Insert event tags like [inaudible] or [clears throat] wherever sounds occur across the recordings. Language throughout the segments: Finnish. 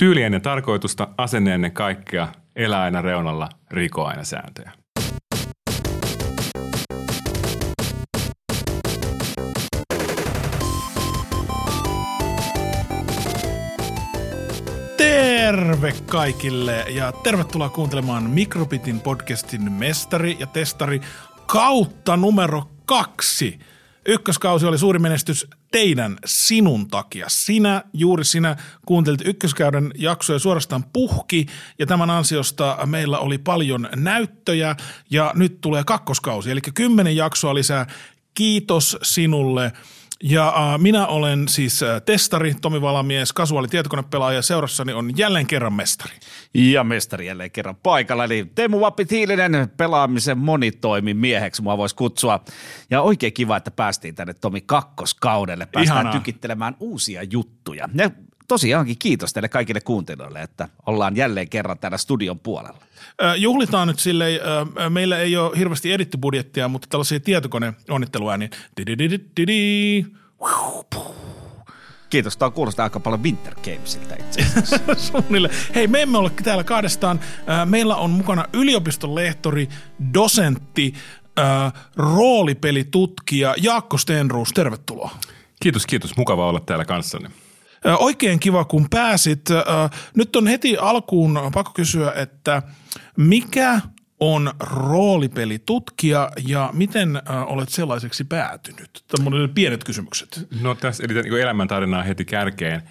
Tyyli ennen tarkoitusta, asenne ennen kaikkea, elää aina reunalla, riko aina sääntöjä. Terve kaikille ja tervetuloa kuuntelemaan Mikrobitin podcastin mestari ja testari kautta numero kaksi. Ykköskausi oli suuri menestys teidän, sinun takia. Sinä, juuri sinä kuuntelit ykköskäyden jaksoja suorastaan puhki ja tämän ansiosta meillä oli paljon näyttöjä ja nyt tulee kakkoskausi. Eli kymmenen jaksoa lisää. Kiitos sinulle ja äh, minä olen siis äh, testari, Tomi Valamies, kasuaali tietokonepelaaja ja seurassani on jälleen kerran mestari. Ja mestari jälleen kerran paikalla, eli Teemu Vappi Tiilinen pelaamisen monitoimi mieheksi mua voisi kutsua. Ja oikein kiva, että päästiin tänne Tomi kakkoskaudelle, päästään Ihanaa. tykittelemään uusia juttuja. Ja tosiaankin kiitos teille kaikille kuuntelijoille, että ollaan jälleen kerran täällä studion puolella. Juhlitaan nyt silleen, meillä ei ole hirveästi edittybudjettia, mutta tällaisia tietokoneonnitteluääniä. Kiitos, tämä kuulostaa aika paljon Winter Gamesilta itse asiassa. [laughs] Hei, me emme ole täällä kahdestaan. Meillä on mukana yliopiston lehtori, dosentti, roolipelitutkija Jaakko Stenruus. Tervetuloa. Kiitos, kiitos. Mukava olla täällä kanssanne. Oikein kiva, kun pääsit. Nyt on heti alkuun pakko kysyä, että mikä on roolipelitutkija ja miten olet sellaiseksi päätynyt? Tämmöinen pienet kysymykset. No tässä eli niin elämäntarinaa heti kärkeen.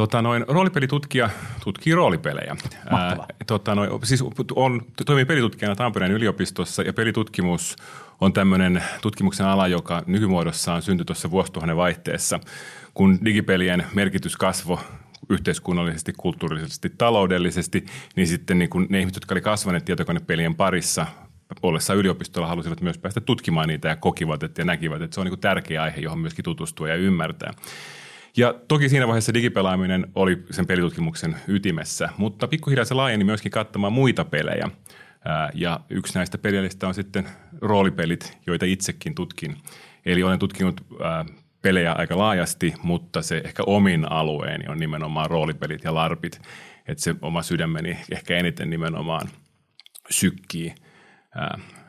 Tota, noin, roolipelitutkija tutkii roolipelejä. Mahtavaa. tota, noin, siis on, toimii pelitutkijana Tampereen yliopistossa ja pelitutkimus on tämmöinen tutkimuksen ala, joka nykymuodossaan syntyi tuossa vuosituhannen vaihteessa, kun digipelien merkitys kasvoi yhteiskunnallisesti, kulttuurisesti, taloudellisesti, niin sitten niin kun ne ihmiset, jotka oli kasvaneet tietokonepelien parissa ollessa yliopistolla halusivat myös päästä tutkimaan niitä ja kokivat että ja näkivät, että se on niin tärkeä aihe, johon myöskin tutustua ja ymmärtää. Ja toki siinä vaiheessa digipelaaminen oli sen pelitutkimuksen ytimessä, mutta pikkuhiljaa se laajeni myöskin kattamaan muita pelejä. Ja yksi näistä peleistä on sitten roolipelit, joita itsekin tutkin. Eli olen tutkinut pelejä aika laajasti, mutta se ehkä omin alueeni on nimenomaan roolipelit ja larpit. Että se oma sydämeni ehkä eniten nimenomaan sykkii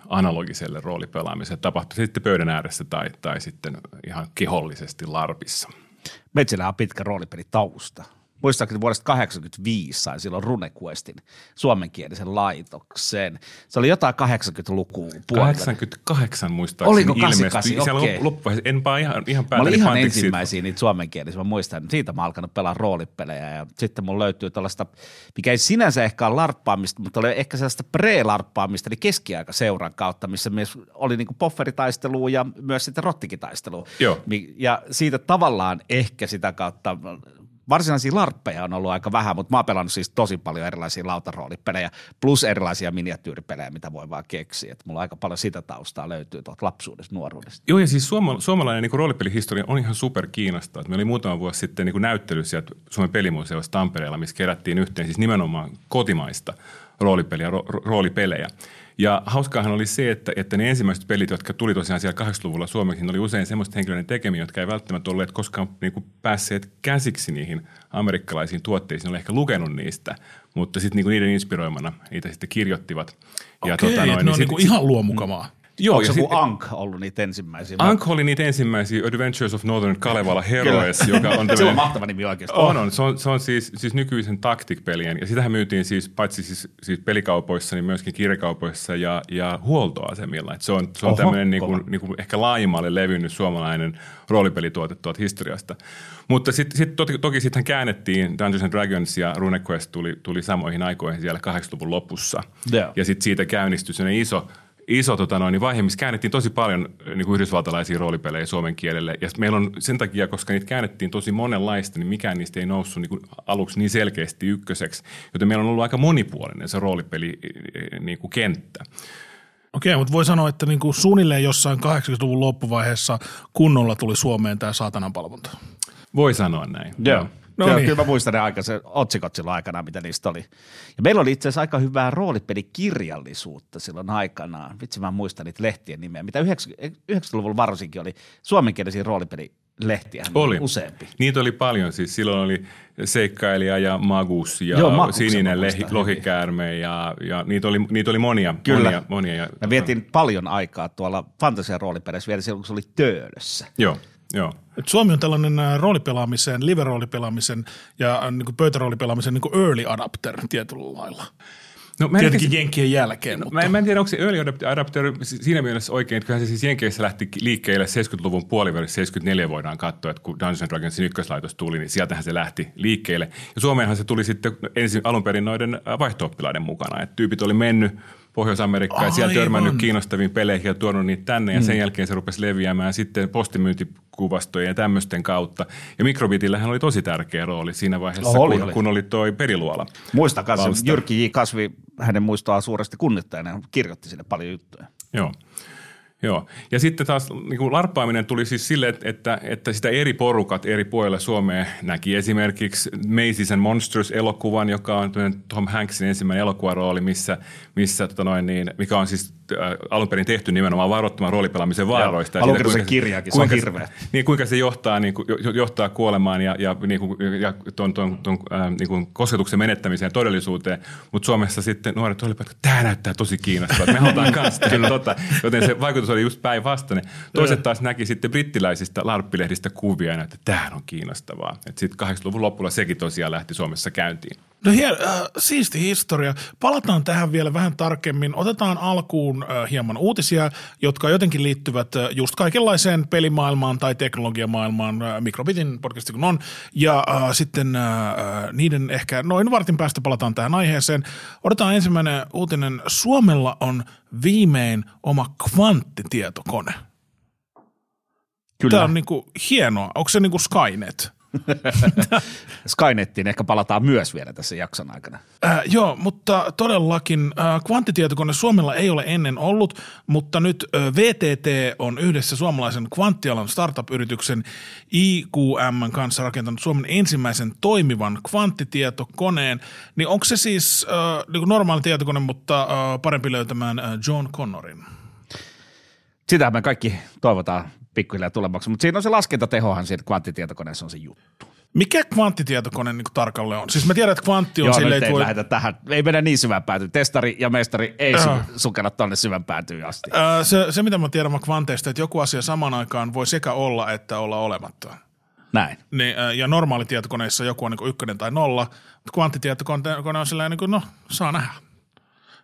analogiselle roolipelaamiselle. Tapahtuu se sitten pöydän ääressä tai, tai sitten ihan kehollisesti larpissa. Metsillä on pitkä roolipelitausta. Muistaakseni vuodesta 1985 sain silloin RuneQuestin suomenkielisen laitoksen. Se oli jotain 80-lukua puolella. 88 muistaakseni Oliko ilmestyi. 88? Siellä Okei. loppu- loppuvaiheessa, enpä ihan, ihan Mä päätäni olin ihan ensimmäisiä niitä suomenkielisiä, mä muistan. Siitä mä oon alkanut pelaa roolipelejä ja sitten mun löytyy tällaista, mikä ei sinänsä ehkä ole larppaamista, mutta oli ehkä sellaista pre-larppaamista, eli keskiaikaseuran kautta, missä myös oli niinku pofferitaistelua ja myös sitten rottikitaistelua. Joo. Ja siitä tavallaan ehkä sitä kautta Varsinaisia larppeja on ollut aika vähän, mutta mä oon pelannut siis tosi paljon erilaisia lautaroolipelejä, plus erilaisia miniatyyripelejä, mitä voi vaan keksiä. Et mulla aika paljon sitä taustaa löytyy tuolta lapsuudesta, nuoruudesta. Joo, ja siis suoma, suomalainen niin roolipelihistoria on ihan super kiinnostavaa. Meillä oli muutama vuosi sitten niin näyttely sieltä Suomen pelimuseossa Tampereella, missä kerättiin yhteen siis nimenomaan kotimaista roolipeliä, ro, ro- roolipelejä. Ja hauskaahan oli se, että, että ne ensimmäiset pelit, jotka tuli tosiaan siellä 80-luvulla suomeksi, oli usein semmoista henkilöiden tekemiä, jotka ei välttämättä olleet koskaan niin kuin päässeet käsiksi niihin amerikkalaisiin tuotteisiin, ne oli ehkä lukenut niistä, mutta sitten niin niiden inspiroimana niitä sitten kirjoittivat. Ja Okei, tota noin, ne on sit- niinku ihan luomukamaa. Joo, Onko ja joku sit- Ank ollut niitä ensimmäisiä? Mä- Ank oli niitä ensimmäisiä Adventures of Northern Kalevala Heroes, joka on [laughs] Se on tämmöinen... mahtava nimi oikeasti. On, on. Se on, se on siis, siis nykyisen Tactic-pelien, ja sitähän myytiin siis paitsi siis, siis pelikaupoissa, niin myöskin kirjakaupoissa ja, ja huoltoasemilla. Et se on, se on Oho, tämmöinen niin kuin, niin kuin ehkä laajemmalle levinnyt suomalainen roolipelituote tuolta historiasta. Mutta sitten sit, toki, toki sittenhän käännettiin Dungeons and Dragons ja RuneQuest tuli, tuli samoihin aikoihin siellä 80-luvun lopussa. Joo. Ja sitten siitä käynnistyi sellainen iso, iso tota noin, niin vaihe, missä käännettiin tosi paljon niin kuin yhdysvaltalaisia roolipelejä suomen kielelle. Ja meillä on sen takia, koska niitä käännettiin tosi monenlaista, niin mikään niistä ei noussut niin kuin aluksi niin selkeästi ykköseksi. Joten meillä on ollut aika monipuolinen se roolipeli eh, niin kuin kenttä. Okei, mutta voi sanoa, että niinku suunnilleen jossain 80-luvun loppuvaiheessa kunnolla tuli Suomeen tämä saatanan palvonta. Voi sanoa näin. Joo. No No niin. Kyllä mä muistan ne aika se otsikot silloin aikana, mitä niistä oli. Ja meillä oli itse asiassa aika hyvää roolipelikirjallisuutta silloin aikanaan. Vitsi mä muistan niitä lehtien nimeä, mitä 90- 90-luvulla varsinkin oli suomenkielisiä roolipeli lehtiä Oli. useampi. Niitä oli paljon. Siis silloin oli Seikkailija ja Magus ja Joo, Maguksen mä Sininen lehi, lohikäärme ja, ja niitä, oli, niitä oli monia. Kyllä. monia, monia ja, Mä vietin paljon aikaa tuolla fantasia roolipeleissä vielä silloin, kun se oli töölössä. Joo, joo. Et Suomi on tällainen ä, roolipelaamisen, live-roolipelaamisen ja ä, niin pöytäroolipelaamisen niin early adapter tietyllä lailla. No, mä en Tietenkin tiedä- Jenkkien jälkeen, mutta Mä en, mä en tiedä, onko se early adapt- adapter siinä mielessä oikein, että kyllähän se siis Jenkeissä lähti liikkeelle 70-luvun puolivälissä, 74 voidaan katsoa, että kun Dungeons Dragonsin ykköslaitos tuli, niin sieltähän se lähti liikkeelle. Ja Suomeenhan se tuli sitten ensin alun perin noiden äh, vaihto-oppilaiden mukana, että tyypit oli mennyt Pohjois-Amerikkaan ja siellä törmännyt kiinnostaviin peleihin ja tuonut niitä tänne ja sen jälkeen se rupesi leviämään sitten postimyyntikuvastojen ja tämmöisten kautta. Ja Mikrobitillähän oli tosi tärkeä rooli siinä vaiheessa, Oli, kun, oli. kun oli toi periluola. Muistakaa se. Jyrki J. Kasvi, hänen muistoa suuresti kunnittajana, kirjoitti sinne paljon juttuja. Joo. Joo. Ja sitten taas niin kuin larppaaminen tuli siis sille, että, että, sitä eri porukat eri puolilla Suomea näki. Esimerkiksi Mazes and Monsters-elokuvan, joka on Tom Hanksin ensimmäinen elokuvarooli, missä, missä tota noin, niin, mikä on siis alun perin tehty nimenomaan varoittamaan roolipelaamisen vaaroista. ja alun siitä, perin se kuinka kirjakin, se on hirveä. Niin, kuinka se johtaa, niin kuin, jo- johtaa kuolemaan ja, ja, niin kuin, ja ton, ton, ton, äh, niin kuin kosketuksen menettämiseen todellisuuteen. Mutta Suomessa sitten nuoret olivat, että tämä näyttää tosi kiinnostavalta. Me halutaan [laughs] kanssa tehdä tota. Joten se vaikutus oli just päinvastainen. Toiset taas näki sitten brittiläisistä larppilehdistä kuvia ja että tämä on kiinnostavaa. Sitten 80-luvun lopulla sekin tosiaan lähti Suomessa käyntiin. No hien, äh, siisti historia. Palataan tähän vielä vähän tarkemmin. Otetaan alkuun äh, hieman uutisia, jotka jotenkin liittyvät äh, just kaikenlaiseen pelimaailmaan tai teknologiamaailmaan, äh, Mikrobitin podcasti kun on. Ja äh, sitten äh, äh, niiden ehkä noin vartin päästä palataan tähän aiheeseen. Otetaan ensimmäinen uutinen. Suomella on viimein oma kvanttitietokone. Kyllä. Tämä on niinku hienoa. Onko se niinku Skynet? [laughs] Skynettiin ehkä palataan myös vielä tässä jakson aikana. Äh, joo, mutta todellakin äh, kvanttitietokone Suomella ei ole ennen ollut, mutta nyt äh, VTT on yhdessä suomalaisen kvanttialan startup-yrityksen IQM kanssa rakentanut Suomen ensimmäisen toimivan kvanttitietokoneen. Niin onko se siis äh, niin normaali tietokone, mutta äh, parempi löytämään äh, John Connorin? Sitä me kaikki toivotaan pikkuhiljaa tulemaksi, mutta siinä on se laskentatehohan siinä kvanttitietokoneessa on se juttu. Mikä kvanttitietokone niin tarkalleen on? Siis mä tiedän, että kvantti on Joo, silleen, nyt että ei voi... lähdetä tähän. Ei mennä niin syvään päätyyn. Testari ja mestari ei Joo. su- sukella tonne syvän päätyyn asti. Äh, se, se, mitä mä tiedän mä kvanteista, että joku asia samaan aikaan voi sekä olla että olla olematta. Näin. Niin, ä, ja normaalitietokoneissa joku on niin ykkönen tai nolla, mutta kvanttitietokone on sellainen, niin kuin, no, saa nähdä.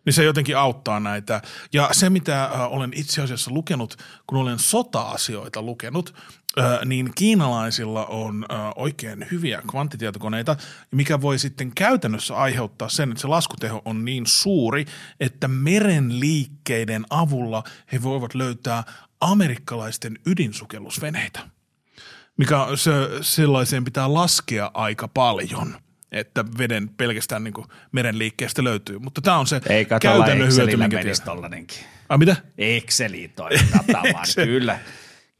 Niin se jotenkin auttaa näitä. Ja se, mitä ä, olen itse asiassa lukenut, kun olen sota-asioita lukenut, ä, niin kiinalaisilla on ä, oikein hyviä kvanttitietokoneita, mikä voi sitten käytännössä aiheuttaa sen, että se laskuteho on niin suuri, että meren liikkeiden avulla he voivat löytää amerikkalaisten ydinsukellusveneitä mikä se, sellaiseen pitää laskea aika paljon, että veden pelkästään niin kuin meren liikkeestä löytyy. Mutta tämä on se tuolla käytännön hyöty, minkä tollanenkin. Ai mitä? Exceliin toiminta [laughs] vaan. kyllä,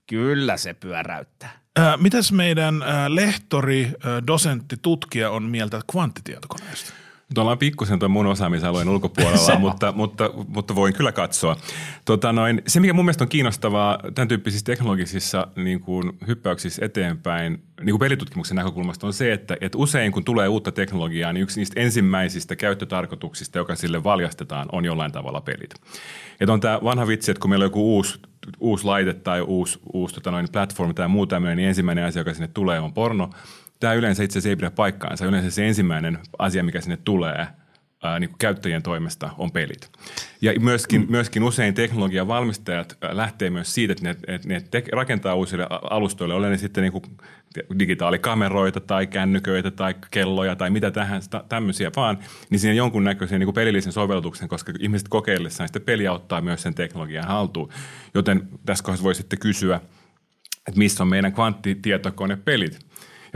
kyllä se pyöräyttää. Äh, mitäs meidän äh, lehtori, äh, dosentti, tutkija on mieltä kvanttitietokoneesta? Nyt ollaan pikkusen tuon mun osaamisalueen ulkopuolella, mutta, mutta, mutta voin kyllä katsoa. Tota noin, se, mikä mun mielestä on kiinnostavaa tämän tyyppisissä teknologisissa niin kuin hyppäyksissä eteenpäin, niin kuin pelitutkimuksen näkökulmasta on se, että, että usein kun tulee uutta teknologiaa, niin yksi niistä ensimmäisistä käyttötarkoituksista, joka sille valjastetaan, on jollain tavalla pelit. Että on tämä vanha vitsi, että kun meillä on joku uusi, uusi laite tai uusi, uusi tota noin, platform tai muu tämmöinen, niin ensimmäinen asia, joka sinne tulee, on porno. Tämä yleensä itse asiassa ei pidä paikkaansa. Yleensä se ensimmäinen asia, mikä sinne tulee ää, niin kuin käyttäjien toimesta, on pelit. Ja myöskin, mm. myöskin usein teknologian valmistajat lähtee myös siitä, että ne, että ne te- rakentaa uusille alustoille, ole ne sitten niin kuin digitaalikameroita tai kännyköitä tai kelloja tai mitä tähän, tämmöisiä vaan, niin siinä jonkunnäköisen niin kuin pelillisen sovellutuksen, koska ihmiset kokeillessaan sitä peliä ottaa myös sen teknologian haltuun. Joten tässä kohdassa voi sitten kysyä, että missä on meidän kvanttitietokonepelit.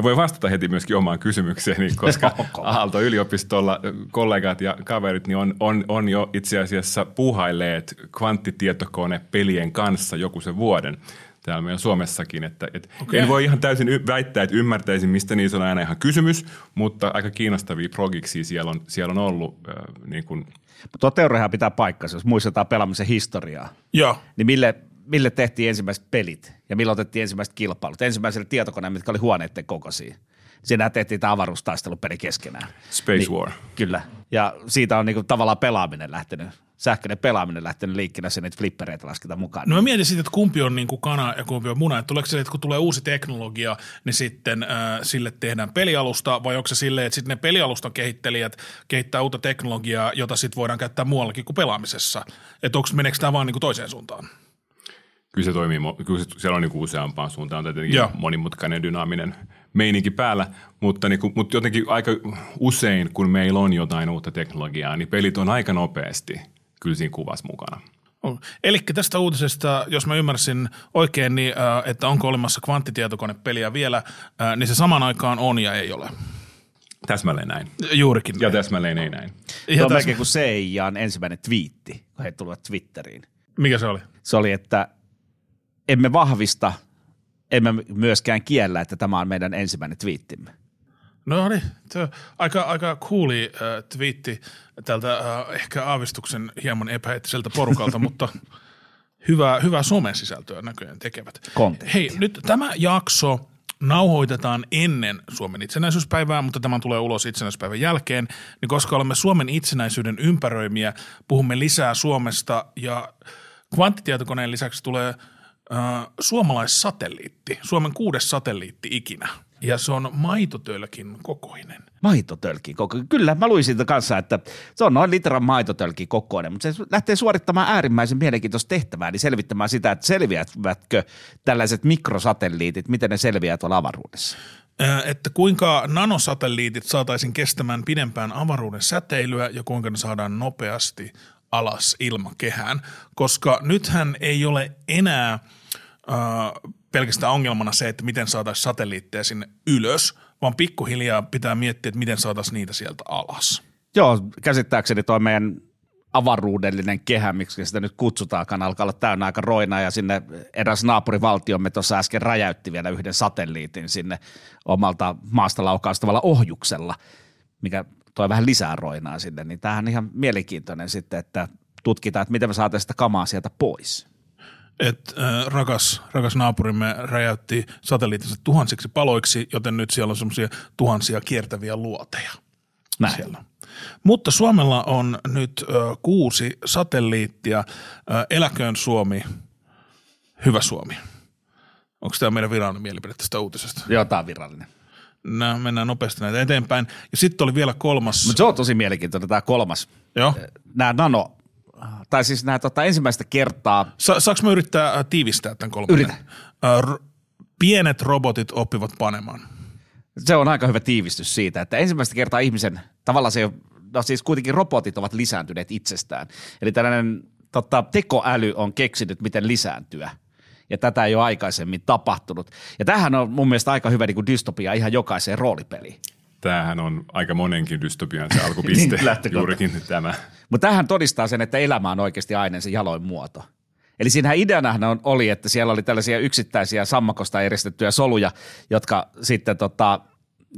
Ja voi vastata heti myöskin omaan kysymykseeni, [laughs] koska Aalto-yliopistolla kollegat ja kaverit niin on, on, on jo itse asiassa puuhailleet kvanttitietokonepelien kanssa joku sen vuoden täällä meillä Suomessakin. Että, et Okei. En voi ihan täysin y- väittää, että ymmärtäisin, mistä niissä on aina ihan kysymys, mutta aika kiinnostavia progiksia siellä on, siellä on ollut. Äh, niin kuin, tuo teoriahan pitää paikkansa, jos muistetaan pelaamisen historiaa. Joo. Niin mille, mille tehtiin ensimmäiset pelit ja milloin otettiin ensimmäiset kilpailut. Ensimmäiselle tietokoneelle, mitkä oli huoneiden kokoisia. Siinä tehtiin tämä avaruustaistelupeli keskenään. Space Niin, War. Kyllä. Ja siitä on niinku tavallaan pelaaminen lähtenyt, sähköinen pelaaminen lähtenyt liikkeelle, sen niitä flippereitä lasketaan mukaan. No mä mietin sitten, että kumpi on niin kuin kana ja kumpi on muna. Että tuleeko se, että kun tulee uusi teknologia, niin sitten äh, sille tehdään pelialusta, vai onko se silleen, että sitten ne pelialustan kehittelijät kehittää uutta teknologiaa, jota sitten voidaan käyttää muuallakin kuin pelaamisessa. Että onko meneekö tämä vaan niin kuin toiseen suuntaan? Kyllä se toimii, kyllä se, siellä on niin useampaan suuntaan, on tietenkin Joo. monimutkainen dynaaminen meininki päällä, mutta, niin kuin, mutta jotenkin aika usein, kun meillä on jotain uutta teknologiaa, niin pelit on aika nopeasti kyllä siinä kuvassa mukana. Eli tästä uutisesta, jos mä ymmärsin oikein, niin, äh, että onko olemassa kvanttitietokonepeliä vielä, äh, niin se saman aikaan on ja ei ole. Täsmälleen näin. Juurikin. Ja täsmälleen ei näin. Tuo Ihan on melkein kuin CIAn ensimmäinen twiitti, kun he tulivat Twitteriin. Mikä se oli? Se oli, että emme vahvista, emme myöskään kiellä, että tämä on meidän ensimmäinen twiittimme. No niin, aika, aika cooli äh, twiitti tältä äh, ehkä aavistuksen hieman epäeettiseltä porukalta, [laughs] mutta hyvää, hyvää somesisältöä näköjään tekevät. Content. Hei, nyt tämä jakso nauhoitetaan ennen Suomen itsenäisyyspäivää, mutta tämä tulee ulos itsenäisyyspäivän jälkeen, niin koska olemme Suomen itsenäisyyden ympäröimiä, puhumme lisää Suomesta ja kvanttitietokoneen lisäksi tulee suomalaissatelliitti, Suomen kuudes satelliitti ikinä. Ja se on maitotölkin kokoinen. Maitotölki koko. Kyllä, mä luin siitä kanssa, että se on noin litran maitotölki kokoinen, mutta se lähtee suorittamaan äärimmäisen mielenkiintoista tehtävää, niin selvittämään sitä, että selviävätkö tällaiset mikrosatelliitit, miten ne selviää tuolla avaruudessa. Että kuinka nanosatelliitit saataisiin kestämään pidempään avaruuden säteilyä ja kuinka ne saadaan nopeasti alas ilmakehään, koska nythän ei ole enää äh, pelkästään ongelmana se, että miten saataisiin satelliitteja sinne ylös, vaan pikkuhiljaa pitää miettiä, että miten saataisiin niitä sieltä alas. Joo, käsittääkseni toi meidän avaruudellinen kehä, miksi sitä nyt kutsutaankaan, alkaa olla täynnä aika roina ja sinne eräs naapurivaltiomme tuossa äsken räjäytti vielä yhden satelliitin sinne omalta maasta laukaustavalla ohjuksella, mikä toi vähän lisää roinaa sinne, niin tämähän on ihan mielenkiintoinen sitten, että tutkitaan, että miten me saataisiin sitä kamaa sieltä pois. Et, äh, rakas, rakas naapurimme räjäytti satelliittinsa tuhansiksi paloiksi, joten nyt siellä on semmoisia tuhansia kiertäviä luoteja. Näin. siellä. Mutta Suomella on nyt ö, kuusi satelliittia. Ö, eläköön Suomi, hyvä Suomi. Onko tämä meidän virallinen mielipide tästä uutisesta? Joo, tämä on virallinen. No, mennään nopeasti näitä eteenpäin. Ja sitten oli vielä kolmas. Mutta se on tosi mielenkiintoinen tämä kolmas. Joo. Nämä nano, tai siis nämä tota, ensimmäistä kertaa Sa- saanko mä yrittää äh, tiivistää tämän kolmannen? Yritä. Ö, r- pienet robotit oppivat panemaan. se on aika hyvä tiivistys siitä, että ensimmäistä kertaa ihmisen, tavallaan se no siis kuitenkin robotit ovat lisääntyneet itsestään. Eli tällainen tota, tekoäly on keksinyt, miten lisääntyä. Ja tätä ei ole aikaisemmin tapahtunut. Ja tämähän on mun mielestä aika hyvä niin kuin dystopia ihan jokaiseen roolipeliin. Tämähän on aika monenkin dystopian se [laughs] alkupiste, Niin, juurikin tämä. Mutta tähän todistaa sen, että elämä on oikeasti aina se jaloin muoto. Eli siinähän ideanahan on, oli, että siellä oli tällaisia yksittäisiä sammakosta eristettyjä soluja, jotka sitten tota,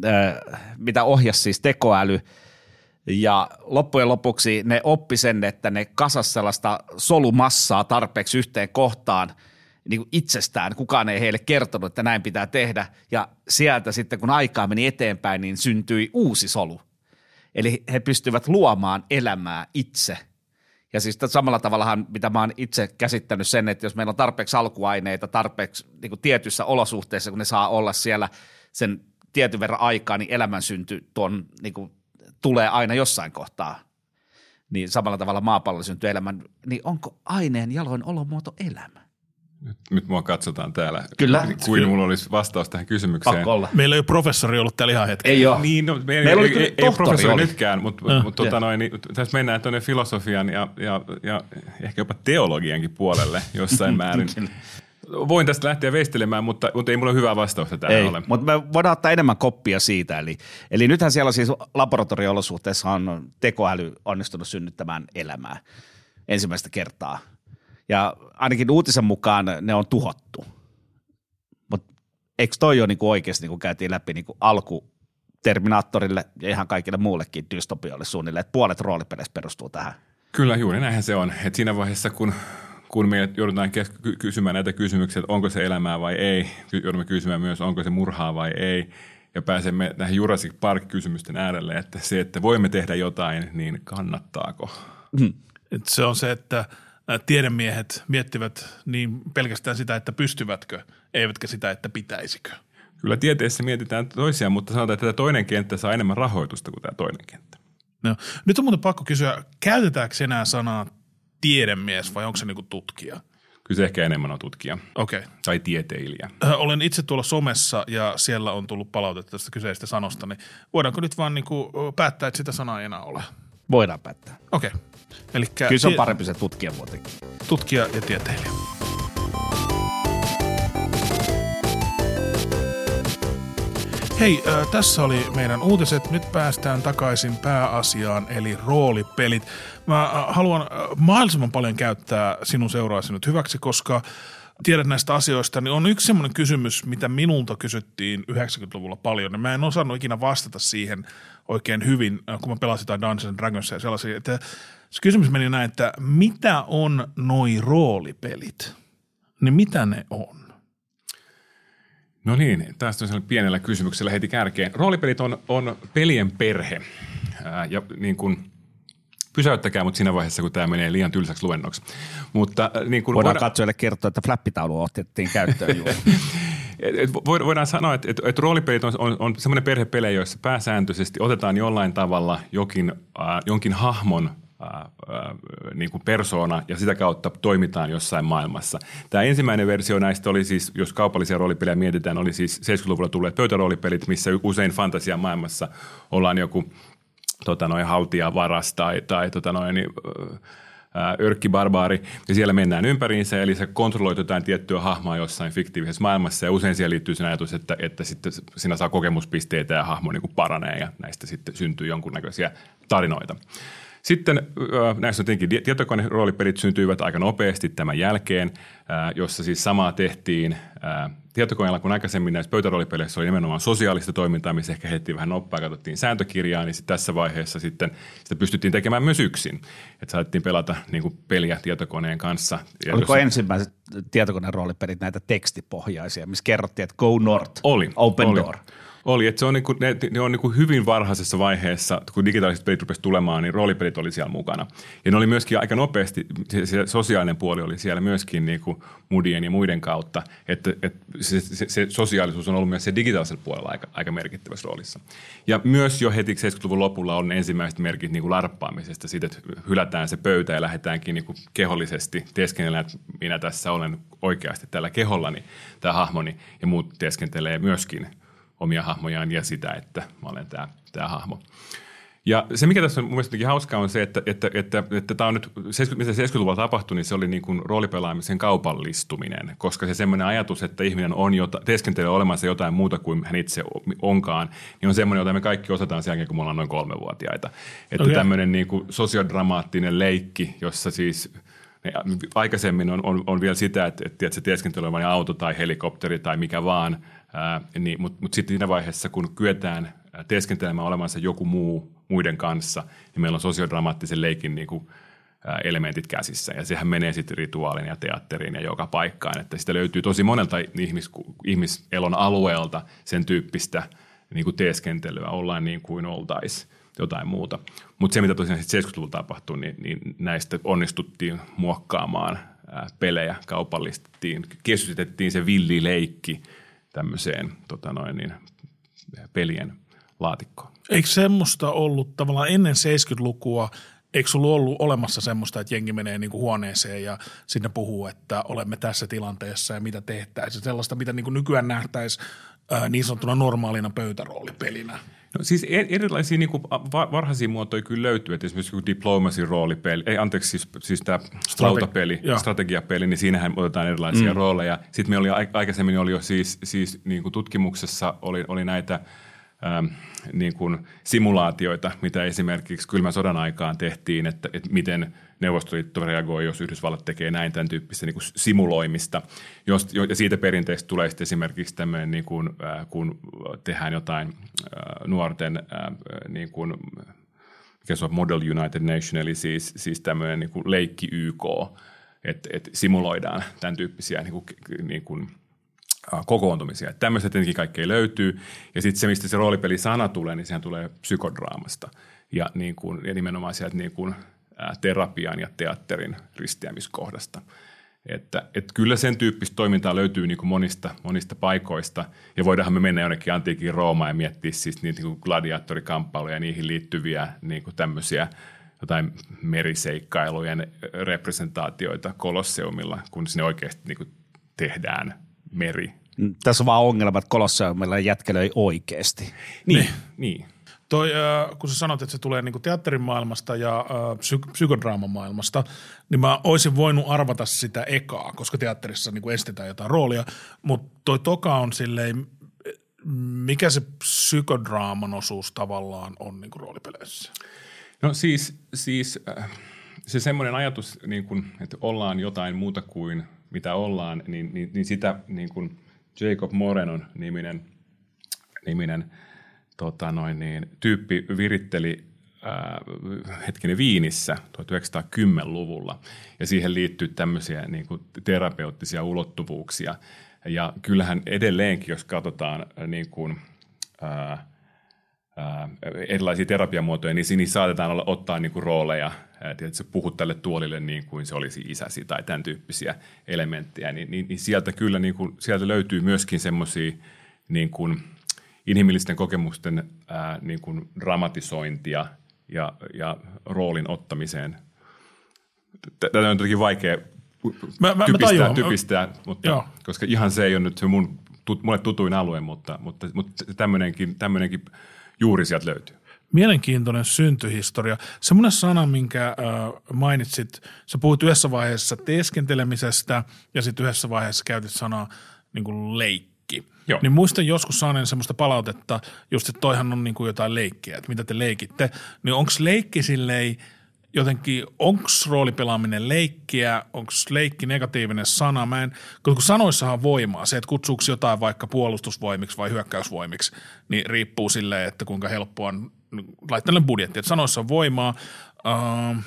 äh, mitä ohjasi siis tekoäly. Ja loppujen lopuksi ne oppi sen, että ne kasas sellaista solumassaa tarpeeksi yhteen kohtaan niin kuin itsestään. Kukaan ei heille kertonut, että näin pitää tehdä. Ja sieltä sitten, kun aikaa meni eteenpäin, niin syntyi uusi solu. Eli he pystyvät luomaan elämää itse. Ja siis samalla tavallahan, mitä mä oon itse käsittänyt sen, että jos meillä on tarpeeksi alkuaineita tarpeeksi niin kuin tietyissä olosuhteissa, kun ne saa olla siellä sen tietyn verran aikaa, niin elämän synty tuon, niin kuin, tulee aina jossain kohtaa. Niin samalla tavalla maapallolla syntyy elämän, niin onko aineen jaloin olomuoto elämä? Nyt, nyt mua katsotaan täällä, Kyllä. kuin mulla olisi vastaus tähän kysymykseen. Pakko olla. Meillä ei ole professori ollut täällä ihan hetken. Ei ole. Niin, no, me, Meillä oli ei, kyllä ei, ei professori oli. nytkään, mutta Joo. mut, tota noin, niin, tässä mennään tuonne filosofian ja, ja, ja ehkä jopa teologiankin puolelle jossain [laughs] määrin. Voin tästä lähteä veistelemään, mutta, mutta ei mulla ole hyvää vastausta tähän Ei, ole. mutta me voidaan ottaa enemmän koppia siitä. Eli, eli nythän siellä siis laboratorio-olosuhteissa on tekoäly onnistunut synnyttämään elämää ensimmäistä kertaa. Ja ainakin uutisen mukaan ne on tuhottu. Mutta eikö toi ole niinku oikeasti, niin kuin käytiin läpi niinku alku Terminaattorille ja ihan kaikille muullekin dystopioille suunnilleen, että puolet roolipeleistä perustuu tähän. Kyllä juuri näinhän se on. Et siinä vaiheessa, kun, kun me joudutaan kysymään näitä kysymyksiä, että onko se elämää vai ei, joudumme kysymään myös, onko se murhaa vai ei, ja pääsemme näihin Jurassic Park-kysymysten äärelle, että se, että voimme tehdä jotain, niin kannattaako? Mm. Et se on se, että tiedemiehet miettivät niin pelkästään sitä, että pystyvätkö, eivätkä sitä, että pitäisikö. Kyllä tieteessä mietitään toisiaan, mutta sanotaan, että tämä toinen kenttä saa enemmän rahoitusta kuin tämä toinen kenttä. No. Nyt on muuten pakko kysyä, käytetäänkö enää sanaa tiedemies vai onko se niinku tutkija? Kyllä se ehkä enemmän on tutkija. Okei. Okay. Tai tieteilijä. Olen itse tuolla somessa ja siellä on tullut palautetta tästä kyseisestä sanosta, niin voidaanko nyt vaan niinku päättää, että sitä sanaa ei enää ole? Voidaan päättää. Okei. Okay. Elikkä Kyllä se on parempi se tutkija muutenkin. Tutkija ja tieteilijä. Hei, äh, tässä oli meidän uutiset. Nyt päästään takaisin pääasiaan, eli roolipelit. Mä äh, haluan äh, mahdollisimman paljon käyttää sinun seuraasi nyt hyväksi, koska tiedät näistä asioista, niin on yksi semmoinen kysymys, mitä minulta kysyttiin 90-luvulla paljon. Ja mä en osannut ikinä vastata siihen oikein hyvin, kun mä pelasin jotain Dungeons and Dragons ja sellaisia. Että kysymys meni näin, että mitä on noi roolipelit? Niin mitä ne on? No niin, tästä on pienellä kysymyksellä heti kärkeen. Roolipelit on, on pelien perhe. Ää, ja niin kuin, pysäyttäkää mut siinä vaiheessa, kun tämä menee liian tylsäksi luennoksi. Mutta, niin kuin voidaan voida... katsojille kertoa, että flappitaulu otettiin käyttöön [laughs] juuri. et, voidaan sanoa, että, että, että roolipelit on, on, on semmoinen perhepelejä, joissa pääsääntöisesti otetaan jollain tavalla jokin, äh, jonkin hahmon niin kuin persoona ja sitä kautta toimitaan jossain maailmassa. Tämä ensimmäinen versio näistä oli siis, jos kaupallisia roolipelejä mietitään, oli siis 70-luvulla tulleet pöytäroolipelit, missä usein fantasia maailmassa ollaan joku tota noin, haltija varas tai, tai tota noin, niin, örkkibarbaari, ja siellä mennään ympäriinsä, eli se kontrolloit jotain tiettyä hahmoa jossain fiktiivisessä maailmassa, ja usein siellä liittyy sen ajatus, että, että sitten sinä saa kokemuspisteitä ja hahmo niin kuin paranee, ja näistä sitten syntyy jonkunnäköisiä tarinoita. Sitten näissä tietenkin tietokoneroolipelit syntyivät aika nopeasti tämän jälkeen, jossa siis samaa tehtiin tietokoneella, kun aikaisemmin näissä pöytäroolipeleissä oli nimenomaan sosiaalista toimintaa, missä ehkä heitettiin vähän noppaa ja katsottiin sääntökirjaa, niin tässä vaiheessa sitten sitä pystyttiin tekemään myös yksin. Että saatettiin pelata niin kuin peliä tietokoneen kanssa. Oliko jos... ensimmäiset tietokoneen roolipelit näitä tekstipohjaisia, missä kerrottiin, että go north, oli, open oli. door? Oli, että se on, niin kuin, ne, ne on niin kuin hyvin varhaisessa vaiheessa, kun digitaaliset pelit rupesivat tulemaan, niin roolipelit oli siellä mukana. Ja ne oli myöskin aika nopeasti, se, se sosiaalinen puoli oli siellä myöskin niin kuin mudien ja muiden kautta, että, että se, se, se sosiaalisuus on ollut myös se digitaalisella puolella aika, aika merkittävässä roolissa. Ja myös jo heti 70-luvun lopulla on ensimmäiset merkit niin kuin larppaamisesta, siitä, että hylätään se pöytä ja lähdetäänkin niin kuin kehollisesti teeskennellä, että minä tässä olen oikeasti tällä kehollani, tämä hahmoni, ja muut teeskentelee myöskin – omia hahmojaan ja sitä, että mä olen tämä, tämä hahmo. Ja se, mikä tässä on mun mielestä hauskaa, on se, että, että, että, että tämä on nyt, 70, mitä 70-luvulla tapahtui, niin se oli niin kuin roolipelaamisen kaupallistuminen, koska se semmoinen ajatus, että ihminen on jota, teeskentelee olemassa jotain muuta kuin hän itse onkaan, niin on semmoinen, jota me kaikki osataan sen jälkeen, kun me ollaan noin kolmevuotiaita. Että okay. tämmöinen niin kuin sosiodramaattinen leikki, jossa siis aikaisemmin on, on, on vielä sitä, että, että, että se teeskentelee vain auto tai helikopteri tai mikä vaan – niin, Mutta mut sitten siinä vaiheessa, kun kyetään teeskentelemään olemansa joku muu muiden kanssa, niin meillä on sosiodramaattisen leikin niin kuin, elementit käsissä. Ja sehän menee sitten rituaalin ja teatteriin ja joka paikkaan. Että sitä löytyy tosi monelta ihmis, ihmiselon alueelta sen tyyppistä niin kuin teeskentelyä. Ollaan niin kuin oltaisiin jotain muuta. Mutta se, mitä tosiaan 70-luvulla tapahtui, niin, niin näistä onnistuttiin muokkaamaan pelejä, kaupallistettiin, kesytettiin se villi leikki – tämmöiseen tota noin, niin, pelien laatikkoon. Eikö semmoista ollut tavallaan ennen 70-lukua, eikö sulla ollut olemassa semmoista, että jengi menee niin kuin huoneeseen ja sinne puhuu, että olemme tässä tilanteessa ja mitä tehtäisiin. Sellaista, mitä niin kuin nykyään nähtäisiin niin sanottuna normaalina pöytäroolipelinä. No siis e- erilaisia niin kuin varhaisia muotoja kyllä löytyy, että esimerkiksi diplomacy roolipeli, ei anteeksi siis, siis tämä Strate- lautapeli, ja. strategiapeli, niin siinähän otetaan erilaisia mm. rooleja. Sitten me oli aikaisemmin oli jo siis, siis niin kuin tutkimuksessa oli, oli näitä – ähm, niin kuin simulaatioita, mitä esimerkiksi kylmän sodan aikaan tehtiin, että, että miten Neuvostoliitto reagoi, jos Yhdysvallat tekee näin tämän tyyppistä niin kuin simuloimista. Jos, ja siitä perinteistä tulee sitten esimerkiksi tämmöinen, niin kuin, äh, kun tehdään jotain äh, nuorten äh, niin kuin, mikä se on Model United Nation, eli siis, siis tämmöinen niin kuin leikki YK, että, että simuloidaan tämän tyyppisiä niin kuin, niin kuin, kokoontumisia. Että tämmöistä tietenkin kaikkea löytyy. Ja sitten se, mistä se roolipelisana tulee, niin sehän tulee psykodraamasta. Ja, niin kuin, ja nimenomaan sieltä niin kuin, terapian ja teatterin risteämiskohdasta. Että, että kyllä sen tyyppistä toimintaa löytyy niin kuin monista, monista paikoista. Ja voidaanhan me mennä jonnekin antiikin Roomaan ja miettiä siis niitä niin kuin gladiaattorikamppailuja ja niihin liittyviä niin kuin tämmöisiä jotain meriseikkailujen representaatioita Kolosseumilla, kun sinne oikeasti niin kuin tehdään meri. Tässä on vaan ongelma, että Kolosseumilla jätkelöi oikeasti. Niin, niin. Toi, kun sä sanot, että se tulee niinku teatterin maailmasta ja psyk- psykodraaman maailmasta, niin mä olisin voinut arvata sitä ekaa, koska teatterissa niinku estetään jotain roolia, mutta toi toka on silleen, mikä se psykodraaman osuus tavallaan on niinku roolipeleissä? No siis, siis se semmoinen ajatus, niin kun, että ollaan jotain muuta kuin mitä ollaan, niin, niin, niin sitä niin kun Jacob Morenon niminen, niminen – tota noin, niin, tyyppi viritteli ää, hetkinen Viinissä 1910-luvulla ja siihen liittyy tämmöisiä niin kuin terapeuttisia ulottuvuuksia. Ja kyllähän edelleenkin, jos katsotaan niin kuin, ää, ää, erilaisia terapiamuotoja, niin siinä saatetaan olla, ottaa niin kuin rooleja, sä puhut tälle tuolille niin kuin se olisi isäsi tai tämän tyyppisiä elementtejä, niin, niin, niin sieltä kyllä niin kuin, sieltä löytyy myöskin semmoisia niin kuin – inhimillisten kokemusten ää, niin kuin dramatisointia ja, ja roolin ottamiseen. Tätä on jotenkin vaikea mä, mä, typistää, mä typistää mutta, Joo. koska ihan se ei ole nyt se mun, tut, mulle tutuin alue, mutta, mutta, mutta tämmöinenkin, tämmöinenkin juuri sieltä löytyy. Mielenkiintoinen syntyhistoria. Semmoinen sana, minkä äh, mainitsit, sä puhuit yhdessä vaiheessa teeskentelemisestä ja sitten yhdessä vaiheessa käytit sanaa niin kuin leikki Joo. Niin muistan joskus saaneen semmoista palautetta, just että toihan on niin kuin jotain leikkiä, että mitä te leikitte. Niin onko leikki silleen jotenkin, onko roolipelaaminen leikkiä, onko leikki negatiivinen sana? Mä en, kun sanoissahan voimaa, se, että kutsuuko jotain vaikka puolustusvoimiksi vai hyökkäysvoimiksi, niin riippuu silleen, että kuinka helppoa on laittaa budjetti. Että sanoissa on voimaa. Uh,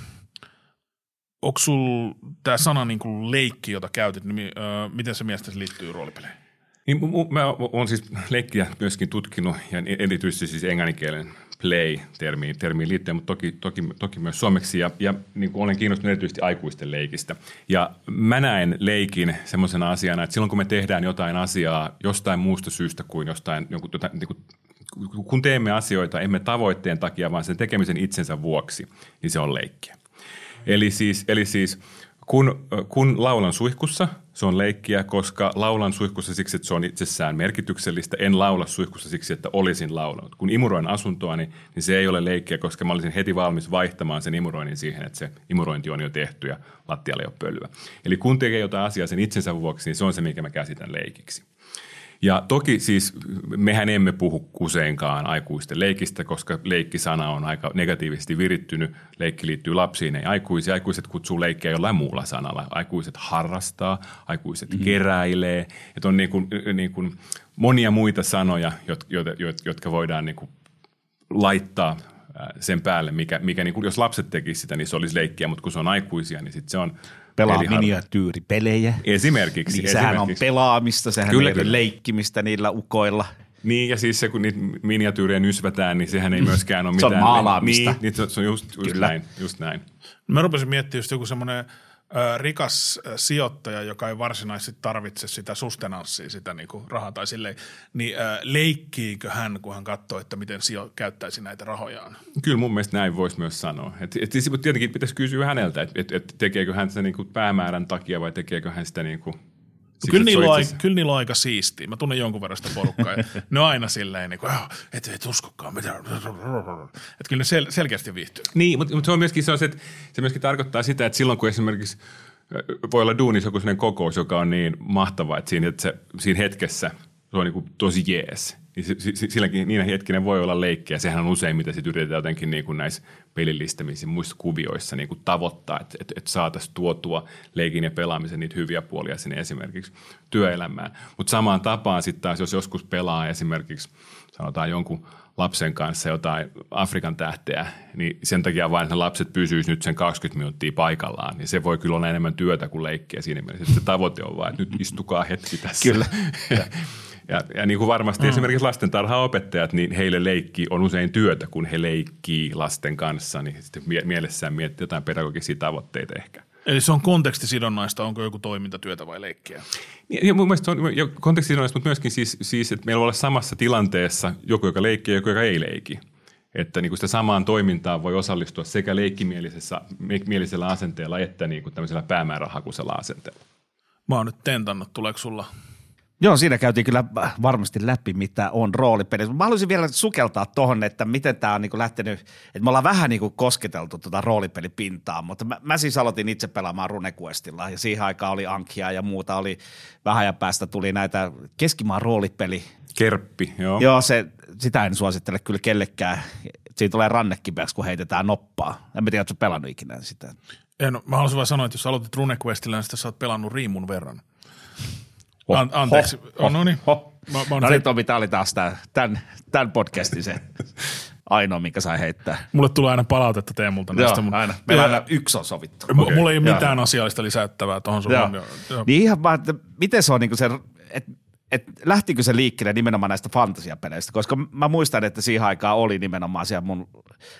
onko sulla tämä sana niin kuin leikki, jota käytit, niin uh, miten se mielestäsi liittyy roolipeleihin? Niin, mä oon siis leikkiä myöskin tutkinut ja erityisesti siis englanninkielen play-termiin termiin liittyen, mutta toki, toki, toki myös suomeksi ja, ja niin kuin olen kiinnostunut erityisesti aikuisten leikistä. Ja mä näen leikin semmoisena asiana, että silloin kun me tehdään jotain asiaa jostain muusta syystä kuin jostain, jonkun, tota, niin kuin, kun teemme asioita emme tavoitteen takia, vaan sen tekemisen itsensä vuoksi, niin se on leikkiä. Eli siis, eli siis kun, kun laulan suihkussa, se on leikkiä, koska laulan suihkussa siksi, että se on itsessään merkityksellistä. En laula suihkussa siksi, että olisin laulanut. Kun imuroin asuntoa, niin, niin se ei ole leikkiä, koska mä olisin heti valmis vaihtamaan sen imuroinnin siihen, että se imurointi on jo tehty ja lattialle ei ole pölyä. Eli kun tekee jotain asiaa sen itsensä vuoksi, niin se on se, mikä mä käsitän leikiksi. Ja toki siis mehän emme puhu useinkaan aikuisten leikistä, koska leikkisana on aika negatiivisesti virittynyt. Leikki liittyy lapsiin, ei aikuisia. Aikuiset kutsuu leikkiä jollain muulla sanalla. Aikuiset harrastaa, aikuiset mm-hmm. keräilee. Että on niin kuin, niin kuin monia muita sanoja, jotka, jotka voidaan niin kuin laittaa sen päälle, mikä, mikä niin kuin, jos lapset tekisivät sitä, niin se olisi leikkiä, mutta kun se on aikuisia, niin sitten se on pelaa Eli miniatyyripelejä. Esimerkiksi. Niin sehän esimerkiksi. on pelaamista, sehän kyllä, ei ole leikkimistä niillä ukoilla. Niin, ja siis se, kun niitä miniatyyrejä nysvätään, niin sehän ei myöskään ole mitään. se on maalaamista. Niin, niin se on just, just näin. Just näin. Mä rupesin miettimään just joku semmoinen – rikas sijoittaja, joka ei varsinaisesti tarvitse sitä sustenanssia, sitä niin kuin rahaa tai silleen, niin leikkiikö hän, kun hän katsoo, että miten sijo käyttäisi näitä rahojaan? Kyllä mun mielestä näin voisi myös sanoa. Et, et siis tietenkin pitäisi kysyä häneltä, että et, et tekeekö hän sitä niin kuin päämäärän takia vai tekeekö hän sitä niin kuin – kyllä, niillä on, kyllä niillä on aika siistiä. Mä tunnen jonkun verran sitä porukkaa. [laughs] ne on aina silleen, niin kuin, et, et uskokaan mitä. Että kyllä ne sel- selkeästi viihtyy. Niin, mutta, mutta se on myöskin se, että se myöskin tarkoittaa sitä, että silloin kun esimerkiksi voi olla duunissa joku sellainen kokous, joka on niin mahtava, että siinä, että se, siinä hetkessä se on niin kuin tosi jees. Niin silläkin niinä hetkinä voi olla leikkejä. Sehän on usein, mitä sitten yritetään jotenkin niin kuin näissä pelillistämisissä muissa kuvioissa niin kuin tavoittaa, että, että, että saataisiin tuotua leikin ja pelaamisen niitä hyviä puolia sinne esimerkiksi työelämään. Mutta samaan tapaan sitten taas, jos joskus pelaa esimerkiksi sanotaan jonkun lapsen kanssa jotain Afrikan tähteä, niin sen takia vain, että lapset pysyisivät nyt sen 20 minuuttia paikallaan, niin se voi kyllä olla enemmän työtä kuin leikkiä siinä mielessä. Se tavoite on vain, että nyt istukaa hetki tässä. Kyllä. [laughs] Ja, ja niin kuin varmasti mm. esimerkiksi lastentarhaopettajat, niin heille leikki on usein työtä, kun he leikkii lasten kanssa, niin sitten mielessään miettii jotain pedagogisia tavoitteita ehkä. Eli se on kontekstisidonnaista, onko joku toimintatyötä vai leikkiä? Ja, ja mun mielestä on kontekstisidonnaista, mutta myöskin siis, siis, että meillä voi olla samassa tilanteessa joku, joka leikkii ja joku, joka ei leiki. Että niin kuin sitä samaan toimintaan voi osallistua sekä leikkimielisessä mielisellä asenteella että niin kuin tämmöisellä päämäärähakuisella asenteella. Mä oon nyt tentannut, tuleeko sulla Joo, siinä käytiin kyllä varmasti läpi, mitä on roolipeli. Mä haluaisin vielä sukeltaa tuohon, että miten tämä on niinku lähtenyt, että me ollaan vähän niinku kosketeltu tuota roolipelipintaa, mutta mä, mä siis aloitin itse pelaamaan RuneQuestilla ja siihen aikaan oli Ankia ja muuta oli vähän ja päästä tuli näitä keskimaan roolipeli. Kerppi, joo. Joo, se, sitä en suosittele kyllä kellekään. Siinä tulee rannekipeäksi, kun heitetään noppaa. En tiedä, oletko pelannut ikinä sitä. En, mä haluaisin vain sanoa, että jos aloitit RuneQuestilla, niin sitten sä oot pelannut riimun verran. Ho, An, anteeksi. Ho, ho, oh, no niin. Ho. Mä, mä no niin, Tomi, tämä oli taas tämän, tämän, tämän podcastin se ainoa, mikä sai heittää. Mulle tulee aina palautetta Teemulta näistä. Joo, aina. Meillä aina yksi on sovittu. M- okay. Mulla ei ole mitään asiallista lisättävää tuohon sun. Joo. Joo. Niin ihan vaan, että miten se on niin se, että että lähtikö se liikkeelle nimenomaan näistä fantasiapeleistä, koska mä muistan, että siihen aikaan oli nimenomaan siellä mun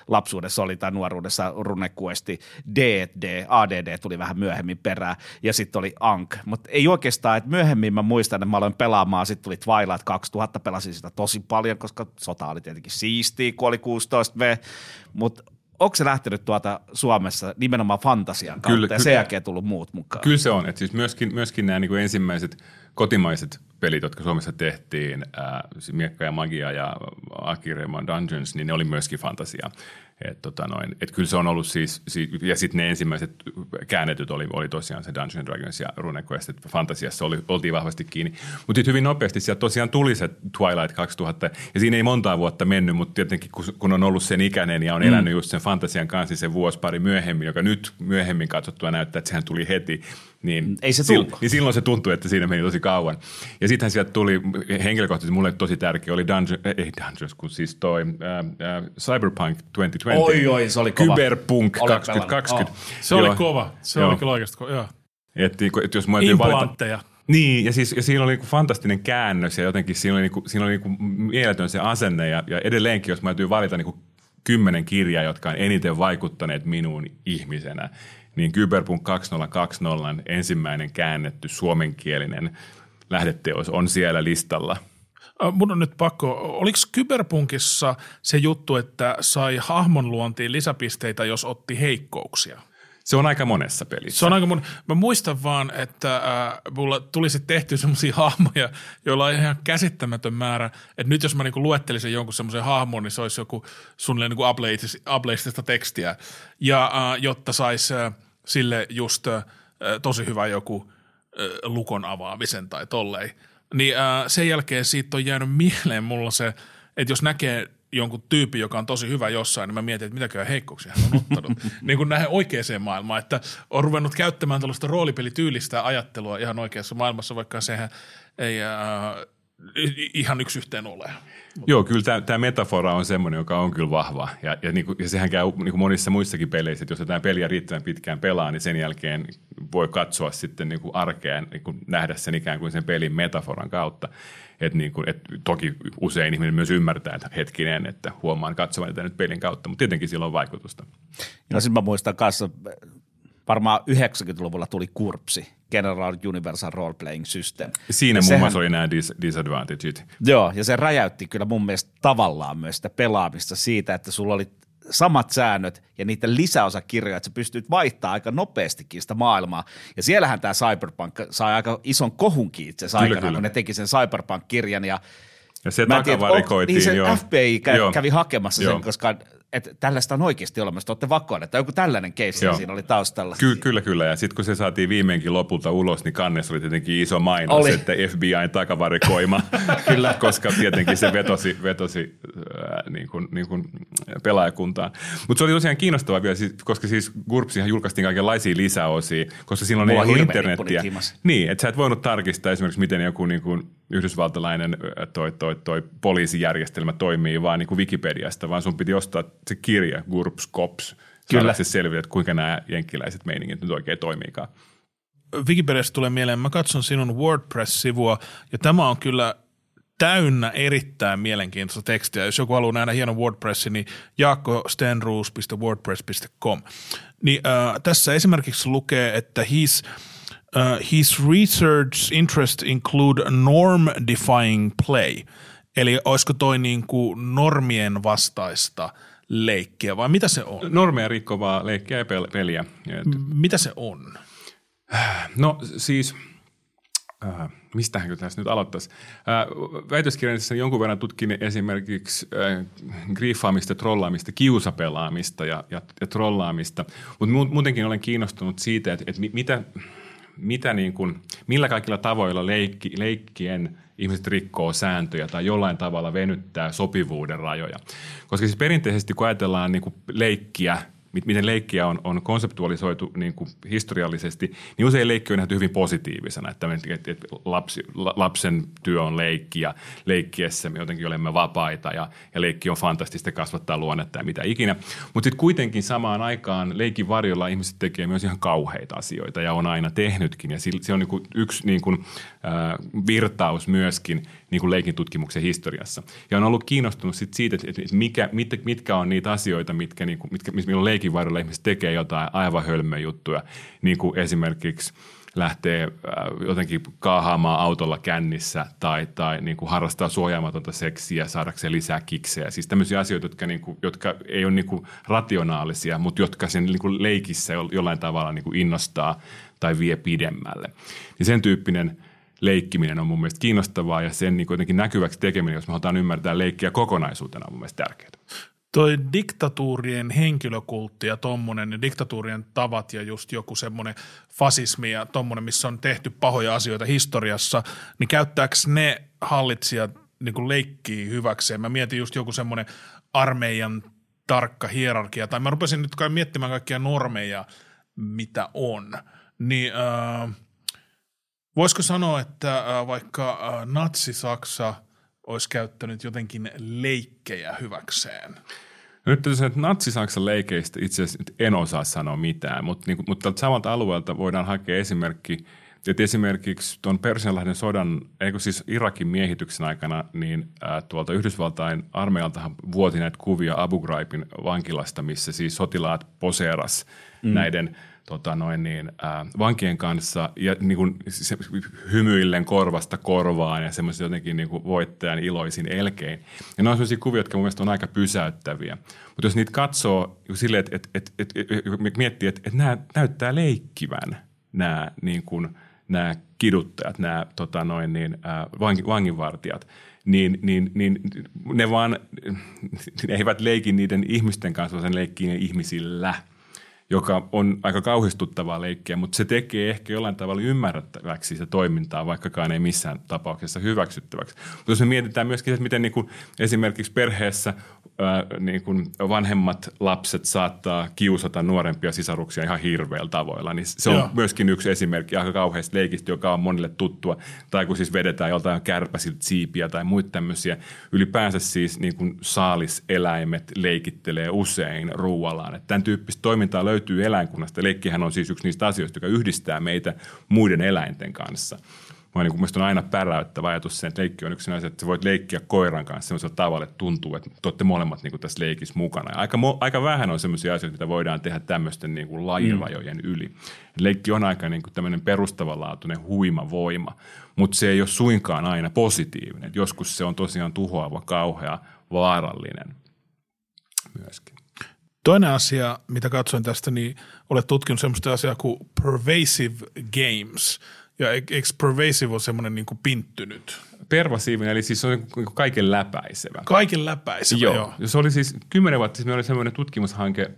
lapsuudessa oli tai nuoruudessa runekuesti D&D, ADD tuli vähän myöhemmin perään ja sitten oli Ank, mutta ei oikeastaan, että myöhemmin mä muistan, että mä aloin pelaamaan, sitten tuli Twilight 2000, pelasin sitä tosi paljon, koska sota oli tietenkin siistiä, kun oli 16V, mutta onko se lähtenyt tuota Suomessa nimenomaan fantasian kautta kyllä, ja sen jälkeen tullut muut mukaan? Kyllä se on, että siis myöskin, myöskin nämä niin kuin ensimmäiset kotimaiset pelit, jotka Suomessa tehtiin, ää, Miekka ja Magia ja Akirema Dungeons, niin ne oli myöskin fantasia. Et, tota noin, et kyllä se on ollut siis, ja sitten ne ensimmäiset käännetyt oli, oli tosiaan se Dungeons Dragons ja RuneQuest, että fantasiassa oli, oltiin vahvasti kiinni. Mutta hyvin nopeasti sieltä tosiaan tuli se Twilight 2000, ja siinä ei montaa vuotta mennyt, mutta tietenkin kun, kun on ollut sen ikäinen ja on mm. elänyt just sen fantasian kanssa niin se vuosi pari myöhemmin, joka nyt myöhemmin katsottua näyttää, että sehän tuli heti, niin, ei se sil, niin silloin se tuntui, että siinä meni tosi kauan. Ja sittenhän sieltä tuli, henkilökohtaisesti mulle tosi tärkeä, oli Dungeon, ei Dungeons, kun siis toi äh, äh, Cyberpunk 2020. Oi, oi, se oli kova. Cyberpunk 2020. Oh. Se oli Joo. kova, se Joo. oli kyllä oikeasti kova, joo. Et, niin et jos mä Implantteja. Valita, niin, ja, siis, ja siinä oli niinku fantastinen käännös ja jotenkin siinä oli, niinku, siinä oli niinku mieletön se asenne ja, ja edelleenkin, jos mä täytyy valita niinku kymmenen kirjaa, jotka on eniten vaikuttaneet minuun ihmisenä, niin Cyberpunk 2020 ensimmäinen käännetty suomenkielinen lähdeteos on siellä listalla. Mun on nyt pakko, oliko Kyberpunkissa se juttu, että sai hahmon luontiin lisäpisteitä, jos otti heikkouksia? Se on aika monessa pelissä. Se on aika mon... Mä muistan vaan, että äh, mulla tuli sitten tehty semmoisia [laughs] hahmoja, joilla on ihan käsittämätön määrä. Että nyt jos mä niinku luettelisin jonkun semmoisen hahmon, niin se olisi joku suunnilleen niinku ableistista tekstiä. Ja äh, jotta saisi äh, sille just äh, tosi hyvä joku äh, lukon avaamisen tai tollei. Niin äh, sen jälkeen siitä on jäänyt mieleen mulla se, että jos näkee jonkun tyypin, joka on tosi hyvä jossain, niin mä mietin, että mitäköhän heikkouksia hän on ottanut. [laughs] niin kuin näihin oikeaan maailmaan, että on ruvennut käyttämään tällaista roolipelityylistä ajattelua ihan oikeassa maailmassa, vaikka sehän ei äh, ihan yksi yhteen ole. Joo, kyllä tämä, tämä metafora on semmoinen, joka on kyllä vahva. Ja, ja, niin kuin, ja sehän käy niin kuin monissa muissakin peleissä, että jos tämä peliä riittävän pitkään pelaa, niin sen jälkeen voi katsoa sitten niin kuin arkeen, niin kuin nähdä sen ikään kuin sen pelin metaforan kautta. Et niin kuin, et toki usein ihminen myös ymmärtää, että hetkinen, että huomaan katsomaan tätä nyt pelin kautta, mutta tietenkin sillä on vaikutusta. No sitten mä muistan kanssa, varmaan 90-luvulla tuli kurpsi, General Universal Role Playing System. Siinä muun muassa oli nämä dis- disadvantageit. Joo, ja se räjäytti kyllä mun mielestä tavallaan myös sitä pelaamista siitä, että sulla oli samat säännöt ja niiden lisäosakirjoja, että sä pystyt vaihtaa aika nopeastikin sitä maailmaa. Ja siellähän tämä Cyberpunk sai aika ison kohunkin itse asiassa aikana, kyllä. kun ne teki sen Cyberpunk-kirjan ja ja se takavarikoitiin. Niin se joo. FBI kävi, joo. kävi hakemassa joo. sen, koska että tällaista on oikeasti olemassa, olette vakoon, että joku tällainen keissi siinä oli taustalla. Ky- kyllä, kyllä. Ja sitten kun se saatiin viimeinkin lopulta ulos, niin kannessa oli tietenkin iso mainos, oli. että FBIn takavarikoima, [laughs] kyllä. koska tietenkin se vetosi, vetosi äh, niin kuin, niin kuin pelaajakuntaan. Mutta se oli tosiaan kiinnostavaa vielä, siis, koska siis GURPSihan julkaistiin kaikenlaisia lisäosia, koska silloin Mulla ei ollut internettiä. Niin, että sä et voinut tarkistaa esimerkiksi, miten joku niin kuin yhdysvaltalainen toi, toi, toi poliisijärjestelmä toimii vaan niin kuin Wikipediasta, vaan sun piti ostaa se kirja GURPS Cops, Kyllä. se selvitä, että kuinka nämä jenkkiläiset meiningit nyt oikein toimiikaan. Wikipediasta tulee mieleen, mä katson sinun WordPress-sivua, ja tämä on kyllä täynnä erittäin mielenkiintoista tekstiä. Jos joku haluaa nähdä hienon WordPressin, niin jaakkostenruus.wordpress.com. Niin, äh, tässä esimerkiksi lukee, että his, uh, his research interest include norm-defying play. Eli olisiko toi niin kuin normien vastaista leikkiä vai mitä se on? Normeja rikkovaa leikkiä ja peliä. Mitä se on? No siis – äh, mistähän tässä nyt aloittaisi. Äh, väitöskirjassa jonkun verran tutkin esimerkiksi äh, griffaamista, trollaamista, kiusapelaamista ja, ja, ja trollaamista, mutta muutenkin olen kiinnostunut siitä, että, että mitä, mitä niin kuin, millä kaikilla tavoilla leikki, leikkien ihmiset rikkoo sääntöjä tai jollain tavalla venyttää sopivuuden rajoja. Koska siis perinteisesti kun ajatellaan niin kuin leikkiä – miten leikkiä on, on konseptualisoitu niin kuin historiallisesti, niin usein leikki on nähty hyvin positiivisena, että, että, että lapsi, lapsen työ on leikki ja leikkiessä me jotenkin olemme vapaita ja, ja leikki on fantastista kasvattaa luonnetta ja mitä ikinä. Mutta sitten kuitenkin samaan aikaan leikin varjolla ihmiset tekee myös ihan kauheita asioita ja on aina tehnytkin ja se on niin kuin yksi niin kuin, äh, virtaus myöskin niin kuin leikin tutkimuksen historiassa. Ja on ollut kiinnostunut sit siitä, että mikä, mit, mitkä on niitä asioita, mitkä, niin kuin, mitkä, milloin leikin varrella ihmiset tekee jotain aivan hölmöä juttuja, niin kuin esimerkiksi lähtee äh, jotenkin kaahaamaan autolla kännissä tai, tai niin kuin harrastaa suojaamatonta seksiä saadakseen lisää kiksejä. Siis tämmöisiä asioita, jotka, niin kuin, jotka ei ole niin kuin rationaalisia, mutta jotka sen niin kuin leikissä jollain tavalla niin kuin innostaa tai vie pidemmälle. Niin sen tyyppinen – leikkiminen on mun mielestä kiinnostavaa ja sen niin jotenkin näkyväksi tekeminen, jos me halutaan ymmärtää leikkiä kokonaisuutena, on mun mielestä tärkeää. Toi diktatuurien henkilökultti ja tommonen, diktatuurien tavat ja just joku semmoinen fasismi ja tommonen, missä on tehty pahoja asioita historiassa, niin käyttääkö ne hallitsijat niin kuin leikkii hyväkseen? Mä mietin just joku semmoinen armeijan tarkka hierarkia, tai mä rupesin nyt kai miettimään kaikkia normeja, mitä on. Niin äh, – Voisiko sanoa, että äh, vaikka äh, Natsi-Saksa olisi käyttänyt jotenkin leikkejä hyväkseen? Nyt tässä että Natsi-Saksan leikeistä itse asiassa en osaa sanoa mitään, mutta, niin, mutta samalta alueelta voidaan hakea esimerkki, että esimerkiksi tuon Persianlahden sodan, eikö siis Irakin miehityksen aikana, niin ää, tuolta Yhdysvaltain armeijaltahan vuoti näitä kuvia Abu Ghraibin vankilasta, missä siis sotilaat poseeras mm. näiden – tota noin niin, ää, vankien kanssa ja niin kuin, se, hymyillen korvasta korvaan ja semmoisen jotenkin niin kuin voittajan iloisin elkein. Ja ne on sellaisia kuvia, jotka mun mielestä on aika pysäyttäviä. Mutta jos niitä katsoo silleen, että et, et, et, et, miettii, että et nämä näyttää leikkivän nämä, niin kuin, nämä kiduttajat, nämä tota noin niin, ää, vanginvartijat, niin, niin, niin ne vaan ne eivät leiki niiden ihmisten kanssa, vaan sen leikkii ne ihmisillä – joka on aika kauhistuttavaa leikkiä, mutta se tekee ehkä jollain tavalla ymmärrettäväksi sitä toimintaa, vaikkakaan ei missään tapauksessa hyväksyttäväksi. Mutta jos me mietitään myöskin, että miten niin kuin esimerkiksi perheessä ää, niin kuin vanhemmat lapset saattaa kiusata nuorempia sisaruksia ihan hirveillä tavoilla, niin se on Joo. myöskin yksi esimerkki aika kauheasta leikistä, joka on monille tuttua. Tai kun siis vedetään joltain kärpäsiltä siipiä tai muita tämmöisiä. Ylipäänsä siis niin kuin saaliseläimet leikittelee usein ruuallaan. Että tämän tyyppistä toimintaa löytyy eläinkunnasta. Leikkihän on siis yksi niistä asioista, joka yhdistää meitä muiden eläinten kanssa – Mä niin mielestäni on aina päräyttävä ajatus sen, että leikki on yksi asia, että sä voit leikkiä koiran kanssa sellaisella tavalla, että tuntuu, että te olette molemmat niin kuin tässä leikissä mukana. Ja aika, aika vähän on sellaisia asioita, mitä voidaan tehdä tämmöisten niin kuin lajirajojen mm. yli. Leikki on aika niin kuin tämmöinen perustavanlaatuinen huima voima, mutta se ei ole suinkaan aina positiivinen. Joskus se on tosiaan tuhoava, kauhea, vaarallinen myöskin. Toinen asia, mitä katsoin tästä, niin olet tutkinut sellaista asiaa kuin pervasive games – ja eikö pervasive ole semmoinen niin kuin pinttynyt pervasiivinen, eli siis se on niin kaiken läpäisevä. Kaiken läpäisevä, joo. joo. Se oli siis kymmenen vuotta sitten, oli semmoinen tutkimushanke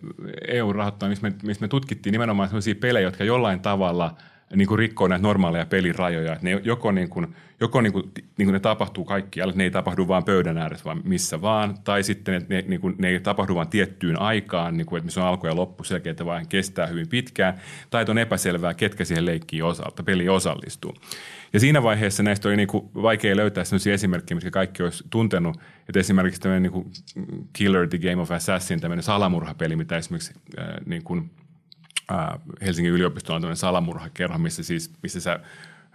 EU-rahoittaa, missä me, missä me tutkittiin nimenomaan sellaisia pelejä, jotka jollain tavalla – niin kuin rikkoo näitä normaaleja pelirajoja. Että ne joko, niin kuin, joko niin kuin, niin kuin ne tapahtuu kaikkialla, ne ei tapahdu vain pöydän ääressä, vaan missä vaan. Tai sitten että ne, niin kuin, ne ei tapahdu vain tiettyyn aikaan, niin kuin, että missä on alku ja loppu selkeä, että vaan kestää hyvin pitkään. Tai että on epäselvää, ketkä siihen leikkiin osalta, peli osallistuu. Ja siinä vaiheessa näistä oli niin kuin vaikea löytää sellaisia esimerkkejä, mitkä kaikki olisi tuntenut. Että esimerkiksi tämmöinen niin kuin Killer the Game of Assassin, tämmöinen salamurhapeli, mitä esimerkiksi äh, niin kuin – Helsingin yliopistolla on tämmöinen salamurhakerho, missä siis, missä sä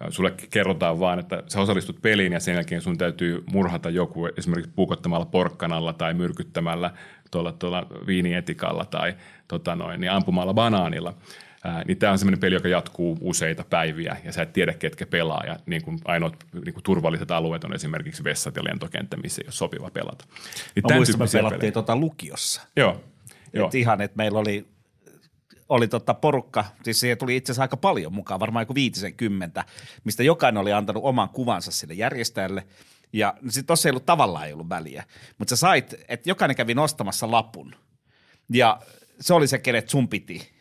sulle kerrotaan vaan, että sä osallistut peliin ja sen jälkeen sun täytyy murhata joku esimerkiksi puukottamalla porkkanalla tai myrkyttämällä tuolla, tuolla viinietikalla tai tota noin, niin ampumalla banaanilla. Ää, niin tämä on semmoinen peli, joka jatkuu useita päiviä ja sä et tiedä, ketkä pelaa. Ja niin kuin ainoat niin kuin turvalliset alueet on esimerkiksi vessat ja lentokenttä, missä ei ole sopiva pelata. Niin Mä muistan, me pelattiin tuota lukiossa. Joo. Joo. Et ihan, että meillä oli oli tota porukka, siis siihen tuli itse asiassa aika paljon mukaan, varmaan joku viitisen kymmentä, mistä jokainen oli antanut oman kuvansa sille järjestäjälle. Ja sitten tuossa ei ollut tavallaan ei ollut väliä, mutta sä sait, että jokainen kävi nostamassa lapun. Ja se oli se, kenet sun piti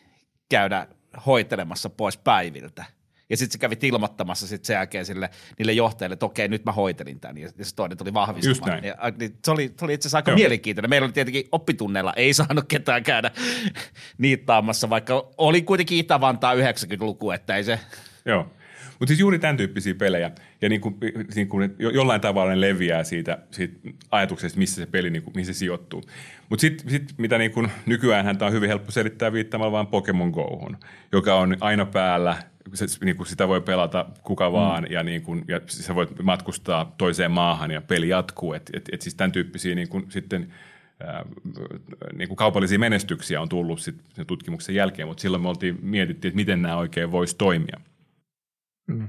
käydä hoitelemassa pois päiviltä – ja sitten se kävi ilmoittamassa sit sen jälkeen sille, niille johtajille, että okei, nyt mä hoitelin tämän. Ja, ja se toinen tuli vahvistumaan. Ja, niin se, oli, se oli itse asiassa aika Joo. mielenkiintoinen. Meillä oli tietenkin oppitunneilla, ei [laughs] saanut ketään käydä niittaamassa, vaikka oli kuitenkin Itä-Vantaa 90-luku, että ei se... Joo. Mutta siis juuri tämän tyyppisiä pelejä, ja niin kuin, niin kuin jollain tavalla ne leviää siitä, siitä ajatuksesta, missä se peli, niin kuin, missä se sijoittuu. Mutta sitten sit, mitä niin kuin, nykyään on hyvin helppo selittää viittaamalla vaan Pokemon Gohun, joka on aina päällä, se, niin kuin sitä voi pelata kuka mm. vaan, mm. ja, niin kuin, ja sä voit matkustaa toiseen maahan, ja peli jatkuu. Että et, et siis tämän tyyppisiä niin kuin, sitten – niin kuin kaupallisia menestyksiä on tullut sit sen tutkimuksen jälkeen, mutta silloin me oltiin mietittiin, että miten nämä oikein voisi toimia. Mm.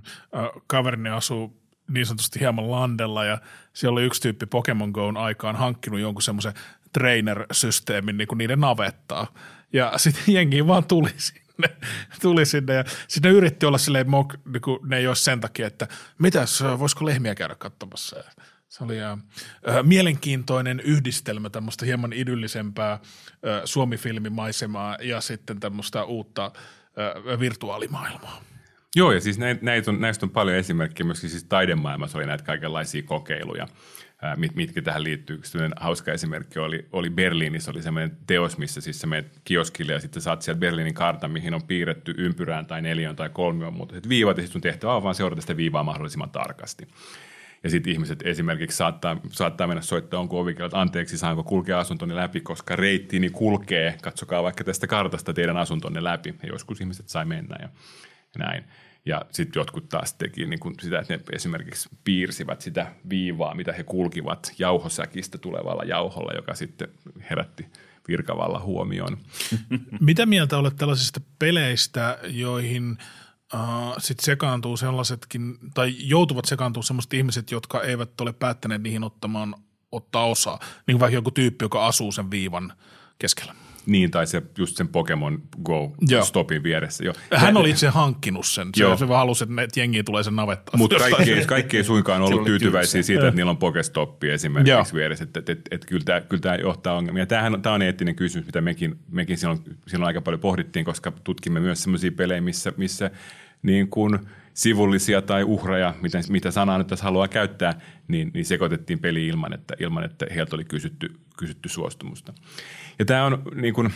Kaverini asuu niin sanotusti hieman landella ja siellä oli yksi tyyppi Pokemon Go'n aikaan hankkinut jonkun semmoisen trainer-systeemin niin kuin niiden navettaa. Ja sitten jengi vaan tuli sinne, tuli sinne ja sinne yritti olla silleen mok, niin kuin ne ei olisi sen takia, että mitäs, voisiko lehmiä käydä katsomassa. Se oli äh, mielenkiintoinen yhdistelmä tämmöistä hieman idyllisempää äh, suomifilmimaisemaa ja sitten tämmöistä uutta äh, virtuaalimaailmaa. Joo, ja siis näitä on, näistä on paljon esimerkkejä. Myöskin siis taidemaailmassa oli näitä kaikenlaisia kokeiluja, mit, mitkä tähän liittyy. Yksi hauska esimerkki oli, oli Berliinissä, oli semmoinen teos, missä siis sä menet kioskille ja sitten saat sieltä Berliinin kartan, mihin on piirretty ympyrään tai neljön tai kolmioon, mutta sitten viivat ja sitten sun tehtävä on vaan seurata sitä viivaa mahdollisimman tarkasti. Ja sitten ihmiset esimerkiksi saattaa, saattaa mennä soittaa onko ovikella, että anteeksi, saanko kulkea asuntoni läpi, koska reittini kulkee, katsokaa vaikka tästä kartasta teidän asuntonne läpi. Ja joskus ihmiset sai mennä ja näin. Ja sitten jotkut taas teki niin kuin sitä, että ne esimerkiksi piirsivät sitä viivaa, mitä he kulkivat jauhosäkistä tulevalla jauholla, joka sitten herätti virkavalla huomioon. [laughs] Mitä mieltä olet tällaisista peleistä, joihin äh, sit sekaantuu sellaisetkin, tai joutuvat sekaantuu sellaiset ihmiset, jotka eivät ole päättäneet niihin ottamaan, ottaa osaa, niin kuin vaikka joku tyyppi, joka asuu sen viivan keskellä? Niin, tai se, just sen Pokemon Go-stopin vieressä. Jo. Hän oli itse hankkinut sen. Se, se vaan halusi, että jengi tulee sen navettaan. Mutta kaikki, ei, kaikki ei suinkaan ollut tyytyväisiä tylsä. siitä, että niillä on Pokestoppi esimerkiksi Joo. vieressä. Että et, et, et, kyllä, tämä, kyllä tämä johtaa ongelmia. Tämähän, tämä on eettinen kysymys, mitä mekin, mekin silloin, silloin aika paljon pohdittiin, koska tutkimme myös sellaisia pelejä, missä, missä niin kuin – sivullisia tai uhreja, mitä, mitä sanaa nyt tässä haluaa käyttää, niin, niin sekoitettiin peli ilman, että, ilman, että heiltä oli kysytty, kysytty suostumusta. Ja tämä on niin kuin,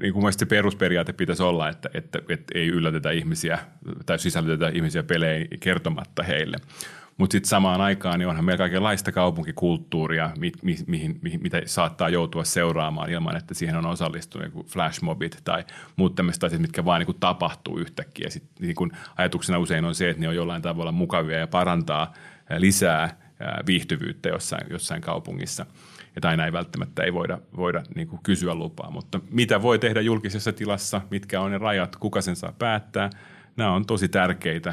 niin kuin se perusperiaate pitäisi olla, että, että, että ei yllätetä ihmisiä tai sisällytetä ihmisiä peleihin kertomatta heille. Mutta sitten samaan aikaan niin onhan meillä kaikenlaista kaupunkikulttuuria, mi, mi, mihin, mihin, mitä saattaa joutua seuraamaan ilman, että siihen on osallistunut niin flashmobit tai muut tämmöiset asiat, mitkä vaan niin tapahtuu yhtäkkiä. Sit, niin kun ajatuksena usein on se, että ne on jollain tavalla mukavia ja parantaa lisää viihtyvyyttä jossain, jossain kaupungissa – että aina ei välttämättä ei voida, voida niin kuin kysyä lupaa. Mutta mitä voi tehdä julkisessa tilassa, mitkä on ne rajat, kuka sen saa päättää, nämä on tosi tärkeitä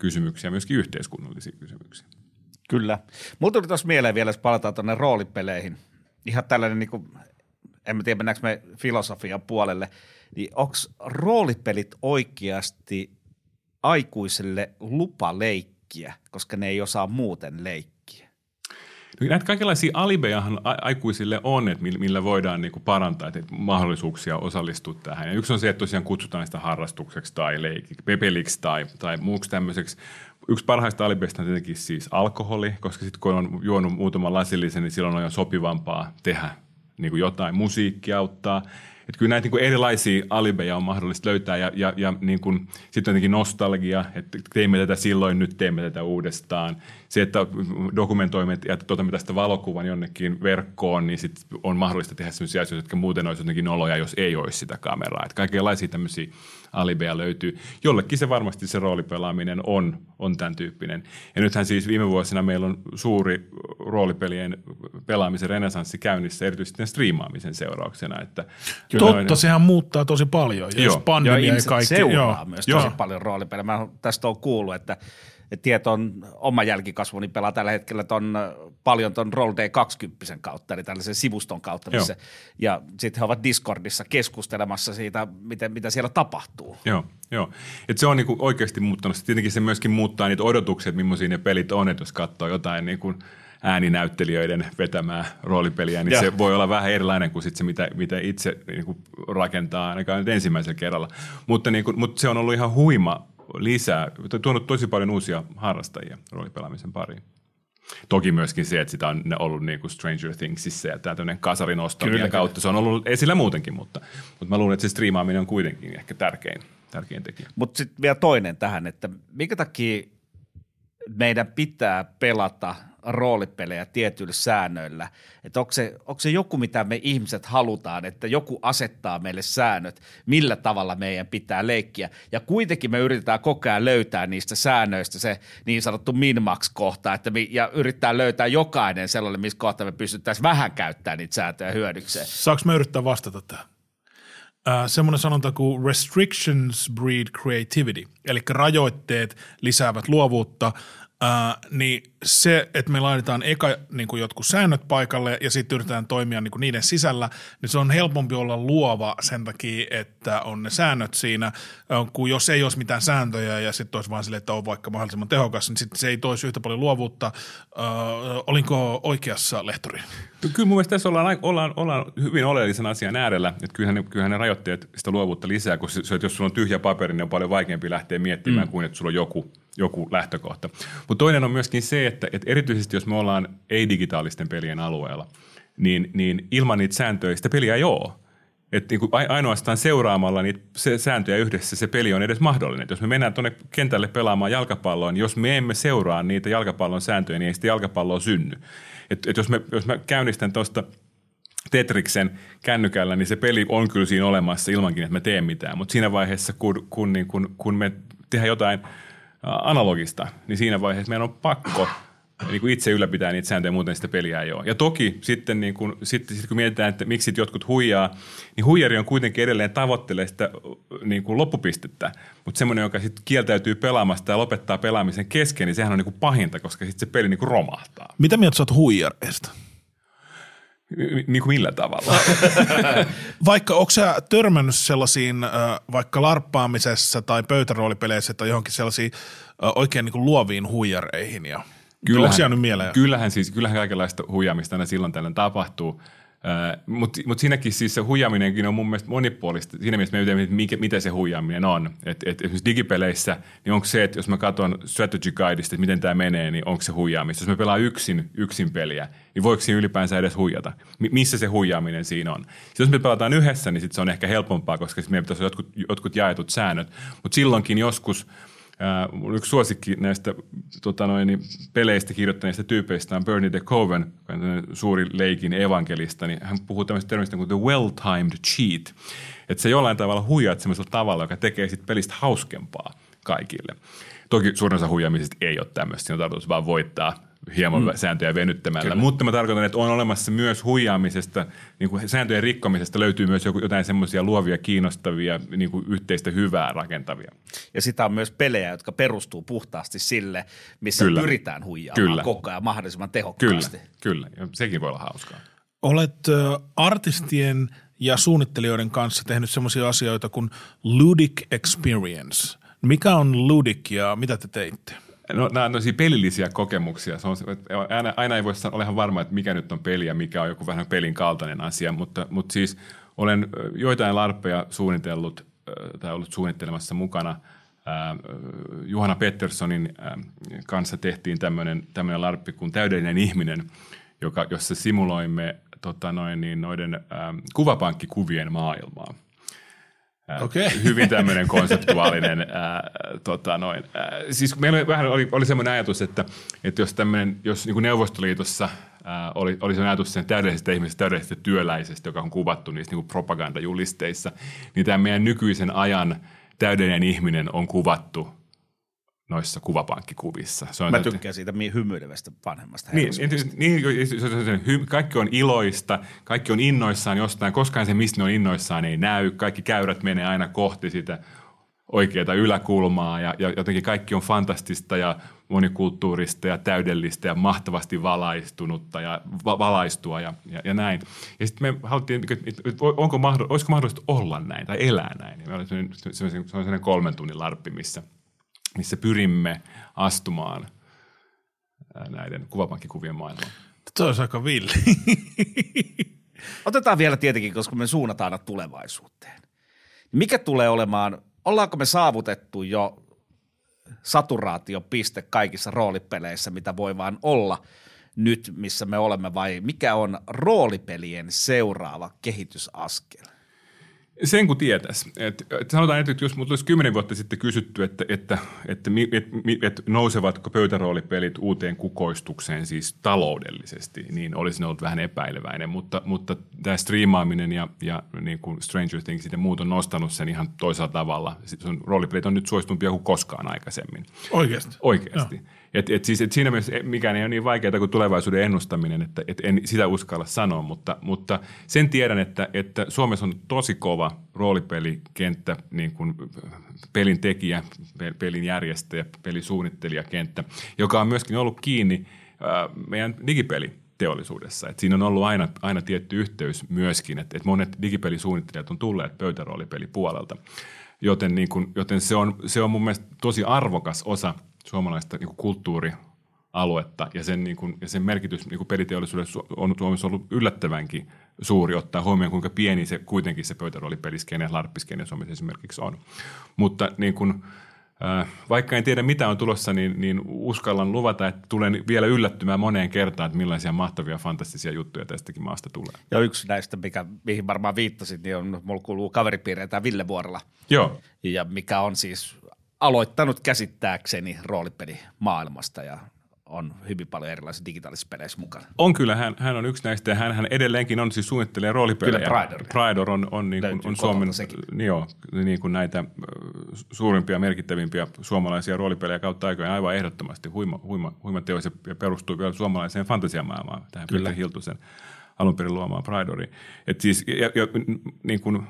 kysymyksiä, myöskin yhteiskunnallisia kysymyksiä. Kyllä. Mulla tuli tuossa mieleen vielä, jos palataan tuonne roolipeleihin. Ihan tällainen, niin kuin, en mä tiedä mennäänkö me filosofian puolelle, niin onko roolipelit oikeasti aikuiselle lupaleikki? leikkiä, koska ne ei osaa muuten leikkiä. No, näitä kaikenlaisia alibejahan aikuisille on, että millä voidaan niin kuin parantaa että mahdollisuuksia osallistua tähän. Ja yksi on se, että tosiaan kutsutaan sitä harrastukseksi tai leikiksi, pepeliksi tai, tai muuksi tämmöiseksi. Yksi parhaista alibeista on tietenkin siis alkoholi, koska sitten kun on juonut muutaman lasillisen, niin silloin on jo sopivampaa tehdä niin kuin jotain. Musiikki auttaa – että kyllä näitä niin kuin erilaisia alibeja on mahdollista löytää ja, ja, ja niin sitten jotenkin nostalgia, että teimme tätä silloin, nyt teemme tätä uudestaan. Se, että dokumentoimme ja tuotamme tästä valokuvan jonnekin verkkoon, niin sit on mahdollista tehdä sellaisia asioita, jotka muuten olisi jotenkin oloja, jos ei olisi sitä kameraa. Että kaikenlaisia tämmöisiä alibeja löytyy. Jollekin se varmasti se roolipelaaminen on, on tämän tyyppinen. Ja nythän siis viime vuosina meillä on suuri roolipelien pelaamisen renesanssi käynnissä, erityisesti tämän striimaamisen seurauksena. Että Totta, noin... sehän muuttaa tosi paljon. Joo. pandemia joo, ja kaikki. seuraa joo. myös tosi joo. paljon roolipelejä. Mä tästä on kuullut, että tieto on oma jälkikasvuni pelaa tällä hetkellä ton, paljon ton Roll Day 20 kautta, eli tällaisen sivuston kautta. Missä, ja sitten he ovat Discordissa keskustelemassa siitä, miten, mitä siellä tapahtuu. Joo, joo. Et se on niinku oikeasti muuttanut. Tietenkin se myöskin muuttaa niitä odotuksia, että millaisia ne pelit on, että jos katsoo jotain niinku ääninäyttelijöiden vetämää roolipeliä, niin ja. se voi olla vähän erilainen kuin sit se, mitä, mitä itse niin kuin rakentaa ainakaan nyt ensimmäisellä kerralla. Mutta, niin kuin, mutta se on ollut ihan huima lisää, tuonut tosi paljon uusia harrastajia roolipelaamisen pariin. Toki myöskin se, että sitä on ollut niin kuin Stranger Thingsissa ja tämä tämmöinen kasarin kautta. Se on ollut esillä muutenkin, mutta, mutta mä luulen, että se striimaaminen on kuitenkin ehkä tärkein, tärkein tekijä. Mutta sitten vielä toinen tähän, että minkä takia meidän pitää pelata – roolipelejä tietyillä säännöillä. Että onko se, onko se joku, mitä me ihmiset halutaan, että joku asettaa meille säännöt, millä tavalla meidän pitää leikkiä. Ja kuitenkin me yritetään koko ajan löytää niistä säännöistä se niin sanottu min-max-kohta, että me, ja yrittää löytää jokainen sellainen, missä kohta me pystyttäisiin vähän käyttämään niitä sääntöjä hyödykseen. Saanko me yrittää vastata tähän? Uh, semmoinen sanonta kuin restrictions breed creativity, eli rajoitteet lisäävät luovuutta – Uh, niin se, että me laitetaan eka niin kuin jotkut säännöt paikalle ja sitten yritetään toimia niin kuin niiden sisällä, niin se on helpompi olla luova sen takia, että on ne säännöt siinä, kuin jos ei olisi mitään sääntöjä ja sitten olisi vaan sille, että on vaikka mahdollisimman tehokas, niin sitten se ei toisi yhtä paljon luovuutta. Uh, olinko oikeassa lehtori? Kyllä mun mielestä tässä ollaan, ollaan, ollaan hyvin oleellisen asian äärellä, että kyllähän ne, kyllähän ne rajoitteet sitä luovuutta lisää, koska se, että jos sulla on tyhjä paperi, niin on paljon vaikeampi lähteä miettimään mm. kuin että sulla on joku, joku lähtökohta. Mutta toinen on myöskin se, että, että erityisesti jos me ollaan ei-digitaalisten pelien alueella, niin, niin ilman niitä sääntöjä sitä peliä ei ole. Että niin ainoastaan seuraamalla niitä sääntöjä yhdessä se peli on edes mahdollinen. Et jos me mennään tuonne kentälle pelaamaan jalkapalloa, niin jos me emme seuraa niitä jalkapallon sääntöjä, niin ei sitä jalkapalloa synny. Et, et jos, me, jos mä käynnistän tuosta Tetriksen kännykällä, niin se peli on kyllä siinä olemassa ilmankin, että me teen mitään. Mutta siinä vaiheessa, kun, kun, niin, kun, kun me tehdään jotain analogista, niin siinä vaiheessa meidän on pakko niin kuin itse ylläpitää niitä sääntöjä, muuten sitä peliä ei ole. Ja toki sitten, niin kun, sitten, sitten kun mietitään, että miksi jotkut huijaa, niin huijari on kuitenkin edelleen tavoittelee sitä niin kuin loppupistettä. Mutta semmoinen, joka sitten kieltäytyy pelaamasta ja lopettaa pelaamisen kesken, niin sehän on niin kuin pahinta, koska sitten se peli niin kuin romahtaa. Mitä mieltä sä oot huijareista? Niin kuin millä tavalla? [laughs] vaikka onko sä törmännyt sellaisiin vaikka larppaamisessa tai pöytäroolipeleissä tai johonkin sellaisiin oikein niin kuin luoviin huijareihin ja – Kyllähän, mieleen? Kyllähän siis, kyllähän kaikenlaista huijaamista aina silloin tällöin tapahtuu. Mutta mut siinäkin siis se huijaaminenkin on mun mielestä monipuolista. Siinä mielessä me tiedä, mikä, mitä se huijaaminen on. Et, et esimerkiksi digipeleissä, niin onko se, että jos mä katson strategy guideista, että miten tämä menee, niin onko se huijaamista. Jos me pelaa yksin, yksin peliä, niin voiko siinä ylipäänsä edes huijata? M- missä se huijaaminen siinä on? Sitten jos me pelataan yhdessä, niin sit se on ehkä helpompaa, koska meidän pitäisi olla jotkut, jotkut jaetut säännöt. Mutta silloinkin joskus – Uh, yksi suosikki näistä tota noin, niin peleistä kirjoittaneista tyypeistä on Bernie de Coven, suuri leikin evankelista, niin hän puhuu tämmöistä termistä kuin the well-timed cheat. Että se jollain tavalla huijaat semmoisella tavalla, joka tekee sit pelistä hauskempaa kaikille. Toki suurin osa huijaamisesta ei ole tämmöistä, siinä on tarkoitus vaan voittaa hieman mm. sääntöjä venyttämällä. Kyllä. Mutta mä tarkoitan, että on olemassa myös huijaamisesta, niin kuin sääntöjen rikkomisesta löytyy myös jotain semmoisia luovia, kiinnostavia, niin kuin yhteistä hyvää rakentavia. Ja sitä on myös pelejä, jotka perustuu puhtaasti sille, missä kyllä. pyritään huijaamaan kyllä. koko ajan mahdollisimman tehokkaasti. Kyllä, kyllä. Ja sekin voi olla hauskaa. Olet artistien ja suunnittelijoiden kanssa tehnyt semmoisia asioita kuin Ludic Experience. Mikä on Ludic ja mitä te teitte? No, nämä on pelillisiä kokemuksia. Se on, aina, aina ei voi olla ihan varma, että mikä nyt on peli ja mikä on joku vähän pelin kaltainen asia, mutta, mutta siis olen joitain larppeja suunnitellut tai ollut suunnittelemassa mukana – Juhana Petterssonin kanssa tehtiin tämmöinen, tämmöinen larppi kuin Täydellinen ihminen, joka, jossa simuloimme tota noin, niin noiden kuvapankkikuvien maailmaa. Okay. [laughs] Hyvin tämmöinen konseptuaalinen. Äh, tota noin. Äh, siis meillä vähän oli, oli semmoinen ajatus, että, että jos, tämmöinen, jos niin Neuvostoliitossa äh, oli, oli se ajatus sen täydellisestä ihmisestä, täydellisestä työläisestä, joka on kuvattu niissä niin propagandajulisteissa, niin tämä meidän nykyisen ajan – täydellinen ihminen on kuvattu noissa kuvapankkikuvissa. Se on Mä tykkään siitä hymyilevästä vanhemmasta niin, niin, kaikki on iloista, kaikki on innoissaan jostain, koskaan se, mistä ne on innoissaan, ei näy. Kaikki käyrät menee aina kohti sitä oikeaa yläkulmaa ja, ja jotenkin kaikki on fantastista ja monikulttuurista ja täydellistä ja mahtavasti valaistunutta ja va- valaistua ja, ja, ja näin. Ja sitten me haluttiin, että onko mahdollista, olisiko mahdollista olla näin tai elää näin. Ja se, on, se on sellainen kolmen tunnin larppi, missä, missä pyrimme astumaan näiden kuvapankkikuvien maailmaan. Tuo olisi aika villi. [laughs] Otetaan vielä tietenkin, koska me suunnataan aina tulevaisuuteen. Mikä tulee olemaan, ollaanko me saavutettu jo saturaatiopiste kaikissa roolipeleissä, mitä voi vain olla nyt, missä me olemme, vai mikä on roolipelien seuraava kehitysaskel? Sen kun tietäisi. Et, et sanotaan, että jos minulta olisi kymmenen vuotta sitten kysytty, että, että, että, että, että nousevatko pöytäroolipelit uuteen kukoistukseen siis taloudellisesti, niin olisin ollut vähän epäileväinen. Mutta, mutta tämä striimaaminen ja, ja niin kuin Stranger Things ja muut on nostanut sen ihan toisella tavalla. Sitten roolipelit on nyt suositumpia kuin koskaan aikaisemmin. Oikeasti? Oikeasti. Joo. Et, et siis, et siinä mielessä mikään ei ole niin vaikeaa kuin tulevaisuuden ennustaminen, että et en sitä uskalla sanoa, mutta, mutta sen tiedän, että, että Suomessa on tosi kova roolipelikenttä, niin kuin pelin tekijä, pelin järjestäjä, pelisuunnittelijakenttä, joka on myöskin ollut kiinni äh, meidän digipeliteollisuudessa. Et siinä on ollut aina, aina tietty yhteys myöskin, että et monet digipelisuunnittelijat on tulleet pöytäroolipelipuolelta. Joten, niin kun, joten se, on, se on mun mielestä tosi arvokas osa – suomalaista niin kuin kulttuurialuetta ja sen, niin kuin, ja sen merkitys niin kuin peliteollisuudessa on Suomessa ollut yllättävänkin suuri ottaa huomioon, kuinka pieni se kuitenkin se pöytäroolipeliskene ja larppiskene Suomessa esimerkiksi on. Mutta niin kuin, äh, vaikka en tiedä mitä on tulossa, niin, niin uskallan luvata, että tulen vielä yllättymään moneen kertaan, että millaisia mahtavia fantastisia juttuja tästäkin maasta tulee. Ja yksi näistä, mikä, mihin varmaan viittasit, niin on, mulla kuuluu kaveripiireitä Ville Vuorella. Joo. Ja mikä on siis aloittanut käsittääkseni roolipelimaailmasta ja on hyvin paljon erilaisissa digitaalisissa peleissä mukana. On kyllä, hän, hän on yksi näistä ja hän, hän edelleenkin on siis suunnittelee roolipelejä. Kyllä Pridor. Pridor on, on, niin kuin, on Suomen niin joo, niin kuin näitä suurimpia merkittävimpiä suomalaisia roolipelejä kautta aikojen aivan ehdottomasti huima, huima, huima teos ja perustuu vielä suomalaiseen fantasiamaailmaan, tähän kyllä. Peter Hiltusen alun perin luomaan Pridoriin. Et siis, ja, ja, niin kuin,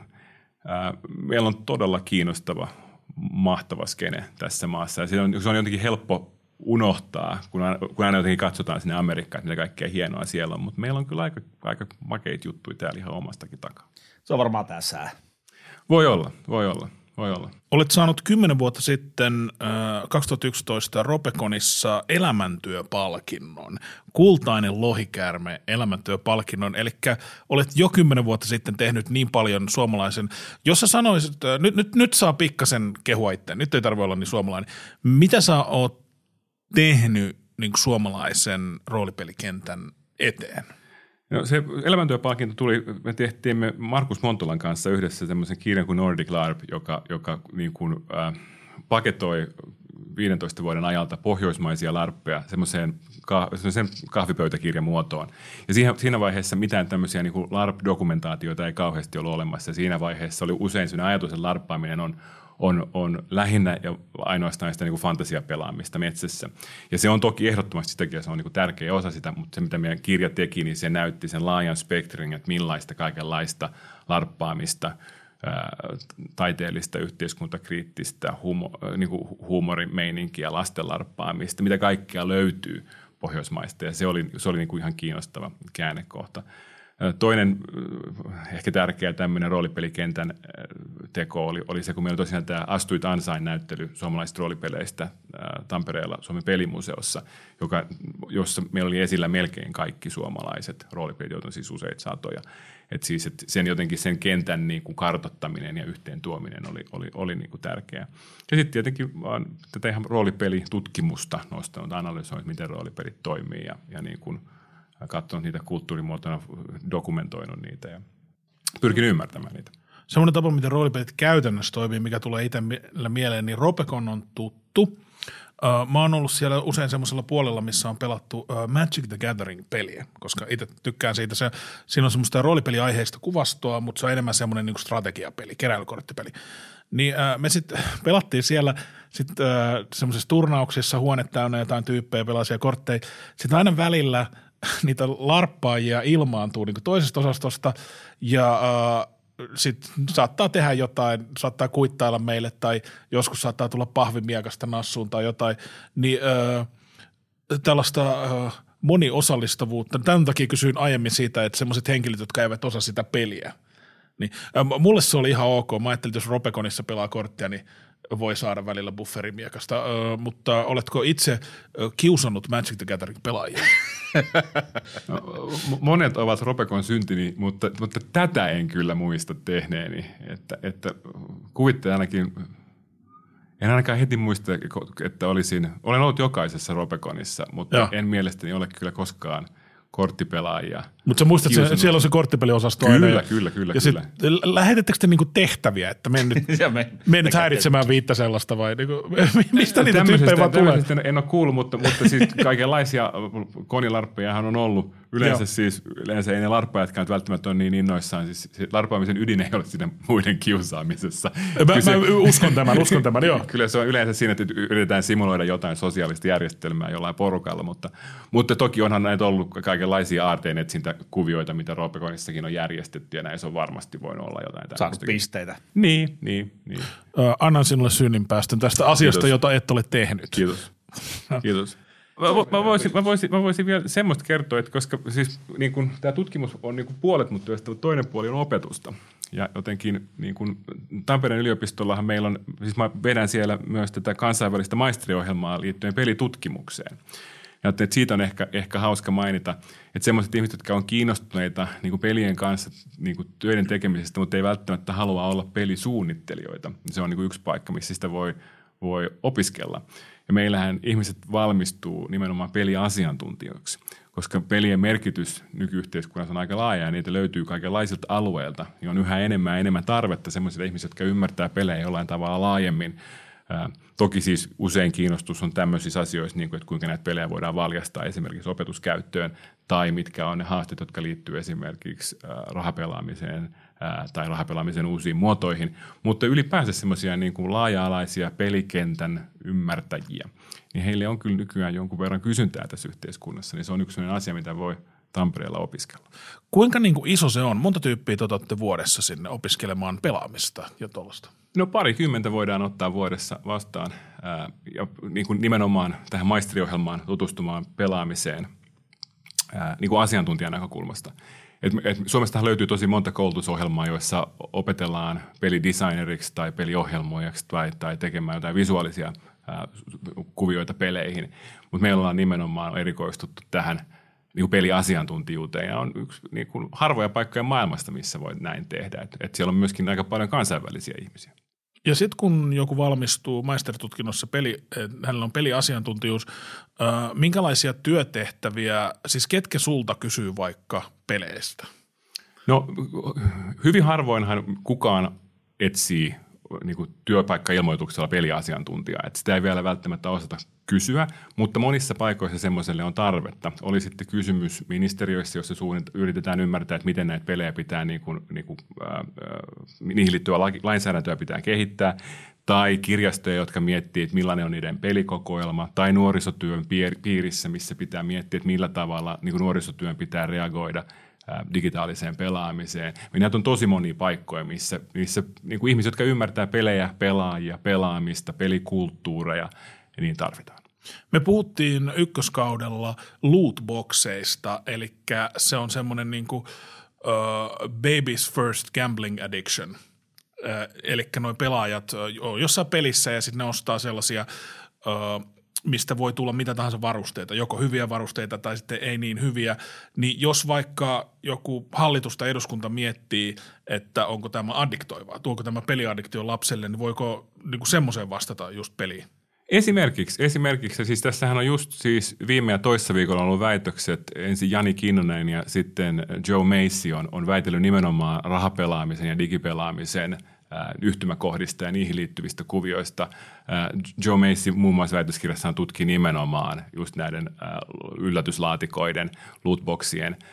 ää, meillä on todella kiinnostava mahtava skene tässä maassa. Ja se on, se on jotenkin helppo unohtaa, kun aina, kun aina jotenkin katsotaan sinne Amerikkaan, että mitä kaikkea hienoa siellä on. Mutta meillä on kyllä aika, aika makeita juttuja täällä ihan omastakin takaa. Se on varmaan tässä. Voi olla, voi olla. Voi olla. Olet saanut kymmenen vuotta sitten äh, 2011 Ropekonissa elämäntyöpalkinnon, kultainen lohikäärme elämäntyöpalkinnon, eli olet jo kymmenen vuotta sitten tehnyt niin paljon suomalaisen, jos sä sanoisit, äh, nyt, nyt, nyt saa pikkasen kehua itse, nyt ei tarvitse olla niin suomalainen, mitä sä oot tehnyt niin suomalaisen roolipelikentän eteen? No se elämäntyöpalkinto tuli, me tehtiin Markus Montolan kanssa yhdessä semmoisen kirjan kuin Nordic LARP, joka, joka niin kuin, äh, paketoi 15 vuoden ajalta pohjoismaisia larppeja semmoiseen semmoisen kahvipöytäkirjan muotoon. Ja siinä, siinä vaiheessa mitään tämmöisiä niin LARP-dokumentaatioita ei kauheasti ollut olemassa. Siinä vaiheessa oli usein sellainen ajatus, että larppaaminen on – on, on lähinnä ja ainoastaan sitä niin kuin fantasiapelaamista metsässä. Ja se on toki ehdottomasti sitäkin, se on niin kuin tärkeä osa sitä, mutta se mitä meidän kirja teki, niin se näytti sen laajan spektrin, että millaista kaikenlaista larppaamista, taiteellista, yhteiskuntakriittistä, humo, niin kuin huumorimeininkiä, lastenlarppaamista, mitä kaikkea löytyy Pohjoismaista, ja se oli, se oli niin kuin ihan kiinnostava käännekohta. Toinen ehkä tärkeä tämmöinen roolipelikentän teko oli, oli se, kun meillä tosiaan tämä Astuit Ansain näyttely suomalaisista roolipeleistä Tampereella Suomen pelimuseossa, joka, jossa meillä oli esillä melkein kaikki suomalaiset roolipelit, joita on siis useita satoja. Et siis, et sen jotenkin sen kentän niin kuin kartottaminen ja yhteen tuominen oli, oli, oli niin kuin tärkeää. Ja sitten tietenkin vaan tätä ihan roolipelitutkimusta nostanut, analysoinut, miten roolipelit toimii ja, ja niin kuin katsonut niitä kulttuurimuotona, dokumentoinut niitä ja pyrkinyt ymmärtämään niitä. Semmoinen tapa, miten roolipelit käytännössä toimii, mikä tulee itse mieleen, niin Ropekon on tuttu. Mä oon ollut siellä usein semmoisella puolella, missä on pelattu Magic the Gathering-peliä, koska itse tykkään siitä. Se, siinä on semmoista roolipeliaiheista kuvastoa, mutta se on enemmän semmoinen niin strategiapeli, keräilykorttipeli. Niin me sitten [laughs] pelattiin siellä sit, semmoisissa turnauksissa, huone täynnä jotain tyyppejä, pelaisia kortteja. Sitten aina välillä [laughs] niitä larppaajia ilmaantuu niin toisesta osastosta ja äh, sitten saattaa tehdä jotain, saattaa kuittailla meille tai joskus saattaa tulla pahvimiekasta nassuun tai jotain, niin öö, tällaista öö, moniosallistavuutta. Tämän takia kysyin aiemmin siitä, että sellaiset henkilöt, jotka eivät osaa sitä peliä, niin öö, mulle se oli ihan ok. Mä ajattelin, että jos Ropekonissa pelaa korttia, niin voi saada välillä bufferimiekasta, öö, mutta oletko itse kiusannut Magic the Gathering pelaajia? [laughs] No, monet ovat Ropekon syntini, mutta, mutta tätä en kyllä muista tehneeni. Että, että kuvitte ainakin, en ainakaan heti muista, että olisin, olen ollut jokaisessa Ropekonissa, mutta Joo. en mielestäni ole kyllä koskaan – korttipelaajia. Mutta sä muistat, että siellä on se korttipeliosasto kyllä, aina. Kyllä, kyllä, ja kyllä. Sit, lähetettekö te niinku tehtäviä, että menen nyt, [laughs] me, me nyt häiritsemään viittä sellaista vai niinku, [laughs] mistä niitä tyyppejä vaan tulee? En ole kuullut, mutta, mutta siis [laughs] kaikenlaisia konilarppejahan on ollut Yleensä Joo. siis, yleensä ei ne larppaajatkaan välttämättä ole niin innoissaan. Siis se larppaamisen ydin ei ole siinä muiden kiusaamisessa. Mä, Kyse, mä uskon tämän, uskon tämän, joo. Kyllä se on yleensä siinä, että yritetään simuloida jotain sosiaalista järjestelmää jollain porukalla, mutta, mutta toki onhan näitä ollut kaikenlaisia aarteen kuvioita, mitä Roopekonissakin on järjestetty, ja näissä on varmasti voinut olla jotain tämmöistä. pisteitä. Niin, niin, niin. Ö, annan sinulle synninpäästön tästä asiasta, Kiitos. jota et ole tehnyt. Kiitos. [laughs] Kiitos. Mä, mä, voisin, mä, voisin, mä voisin vielä semmoista kertoa, että koska siis niin kun, tämä tutkimus on niin kun puolet mun työstä, mutta toinen puoli on opetusta. Ja jotenkin niin kun, Tampereen yliopistollahan meillä on, siis mä vedän siellä myös tätä kansainvälistä maisteriohjelmaa liittyen pelitutkimukseen. Ja että siitä on ehkä, ehkä hauska mainita, että semmoiset ihmiset, jotka on kiinnostuneita niin kuin pelien kanssa niin kuin töiden tekemisestä, mutta ei välttämättä halua olla pelisuunnittelijoita, se on niin kuin yksi paikka, missä sitä voi, voi opiskella. Ja meillähän ihmiset valmistuu nimenomaan peliasiantuntijoiksi, koska pelien merkitys nykyyhteiskunnassa on aika laaja ja niitä löytyy kaikenlaisilta alueilta. Niin on yhä enemmän ja enemmän tarvetta sellaisille ihmisille, jotka ymmärtää pelejä jollain tavalla laajemmin. Toki siis usein kiinnostus on tämmöisissä asioissa, niin kuin, että kuinka näitä pelejä voidaan valjastaa esimerkiksi opetuskäyttöön tai mitkä on ne haasteet, jotka liittyy esimerkiksi rahapelaamiseen – tai rahapelaamisen uusiin muotoihin, mutta ylipäänsä semmoisia niin kuin laaja-alaisia pelikentän ymmärtäjiä, niin heille on kyllä nykyään jonkun verran kysyntää tässä yhteiskunnassa, niin se on yksi asia, mitä voi Tampereella opiskella. Kuinka niin kuin iso se on? Monta tyyppiä otatte vuodessa sinne opiskelemaan pelaamista ja tuollaista? No parikymmentä voidaan ottaa vuodessa vastaan ää, ja niin kuin nimenomaan tähän maisteriohjelmaan tutustumaan pelaamiseen ää, niin kuin asiantuntijan näkökulmasta. Et, et Suomestahan löytyy tosi monta koulutusohjelmaa, joissa opetellaan pelidesigneriksi tai peliohjelmoijaksi tai, tai tekemään jotain visuaalisia ää, kuvioita peleihin. Mutta meillä on nimenomaan erikoistuttu tähän niin kuin peliasiantuntijuuteen ja on yksi niin kuin harvoja paikkoja maailmasta, missä voi näin tehdä. Et, et siellä on myöskin aika paljon kansainvälisiä ihmisiä. Ja sitten kun joku valmistuu maisteritutkinnossa, peli, hänellä on peliasiantuntijuus, äh, minkälaisia työtehtäviä, siis ketkä sulta kysyy vaikka peleistä? No hyvin harvoinhan kukaan etsii niin kuin työpaikkailmoituksella peliasiantuntijaa. Että sitä ei vielä välttämättä osata kysyä, mutta monissa paikoissa semmoiselle on tarvetta. Oli sitten kysymys ministeriöissä, jossa suunnit, yritetään ymmärtää, että miten näitä pelejä pitää, niin kuin, niin kuin, äh, niihin liittyvää lainsäädäntöä pitää kehittää, tai kirjastoja, jotka miettii, että millainen on niiden pelikokoelma, tai nuorisotyön piirissä, missä pitää miettiä, että millä tavalla niin kuin nuorisotyön pitää reagoida – digitaaliseen pelaamiseen. Näitä on tosi monia paikkoja, missä, missä niin kuin ihmiset, jotka ymmärtää pelejä, pelaajia, pelaamista, pelikulttuureja, niin tarvitaan. Me puhuttiin ykköskaudella lootboxeista, eli se on semmoinen niin kuin, uh, baby's first gambling addiction. Uh, eli noin pelaajat uh, jossain pelissä ja sitten ne ostaa sellaisia ö, mistä voi tulla mitä tahansa varusteita, joko hyviä varusteita tai sitten ei niin hyviä, niin jos vaikka joku hallitus tai eduskunta miettii, että onko tämä addiktoivaa, tuoko tämä peliaddiktio lapselle, niin voiko niin kuin semmoiseen vastata just peliin? Esimerkiksi, esimerkiksi, siis tässähän on just siis viime ja toissa viikolla ollut väitökset, ensin Jani Kinnunen ja sitten Joe Macy on, on väitellyt nimenomaan rahapelaamisen ja digipelaamisen yhtymäkohdista ja niihin liittyvistä kuvioista. Joe Macy muun muassa väitöskirjassaan tutki nimenomaan just näiden yllätyslaatikoiden, lootboxien –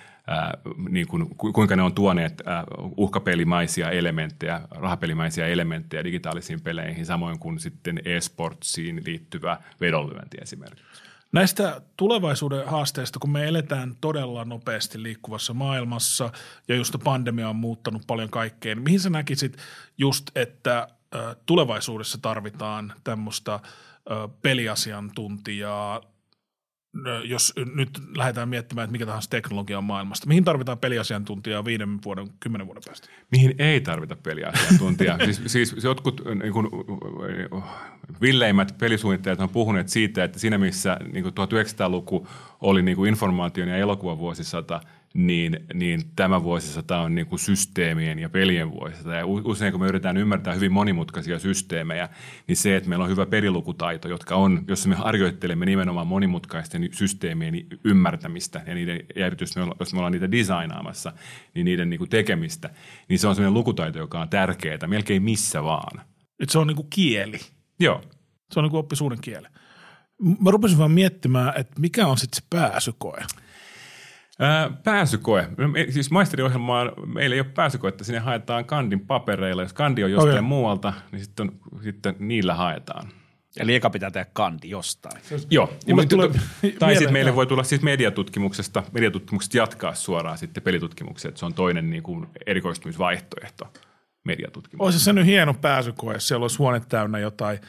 niin kuin, kuinka ne on tuoneet uhkapelimaisia elementtejä, rahapelimaisia elementtejä digitaalisiin peleihin, samoin kuin sitten e-sportsiin liittyvä vedonlyönti esimerkiksi. Näistä tulevaisuuden haasteista, kun me eletään todella nopeasti liikkuvassa maailmassa ja just pandemia on muuttanut paljon kaikkeen, mihin sä näkisit just, että tulevaisuudessa tarvitaan tämmöistä peliasiantuntijaa, jos nyt lähdetään miettimään, että mikä tahansa teknologia on maailmasta, mihin tarvitaan peliasiantuntijaa viiden vuoden, kymmenen vuoden päästä? Mihin ei tarvita peliasiantuntijaa? [laughs] siis, siis jotkut niin kuin, villeimmät pelisuunnittelijat on puhuneet siitä, että siinä missä niin kuin 1900-luku oli niin informaation ja elokuvan vuosisata – niin, niin tämä vuosisata on niin kuin systeemien ja pelien vuosisata. Ja usein kun me yritetään ymmärtää hyvin monimutkaisia systeemejä, niin se, että meillä on hyvä perilukutaito, jotka on, jos me harjoittelemme nimenomaan monimutkaisten systeemien ymmärtämistä ja niiden, ja erityisesti jos me ollaan niitä designaamassa, niin niiden niin kuin tekemistä, niin se on sellainen lukutaito, joka on tärkeää melkein missä vaan. Että se on niin kuin kieli. Joo. Se on niin kuin oppisuuden kieli. Mä rupesin vaan miettimään, että mikä on sitten se pääsykoe. Pääsykoe. Siis maisteriohjelmaan meillä ei ole pääsykoetta, sinne haetaan kandin papereilla. Jos kandi on jostain okay. muualta, niin sitten, sitten niillä haetaan. Eli eka pitää tehdä kandi jostain. Joo. Ja tulee, [laughs] tai sitten meille voi tulla siis mediatutkimuksesta, mediatutkimuksesta jatkaa suoraan sitten pelitutkimukseen, se on toinen niin kuin erikoistumisvaihtoehto mediatutkimukseen. Olisi se nyt hieno pääsykoe, jos siellä olisi huone täynnä jotain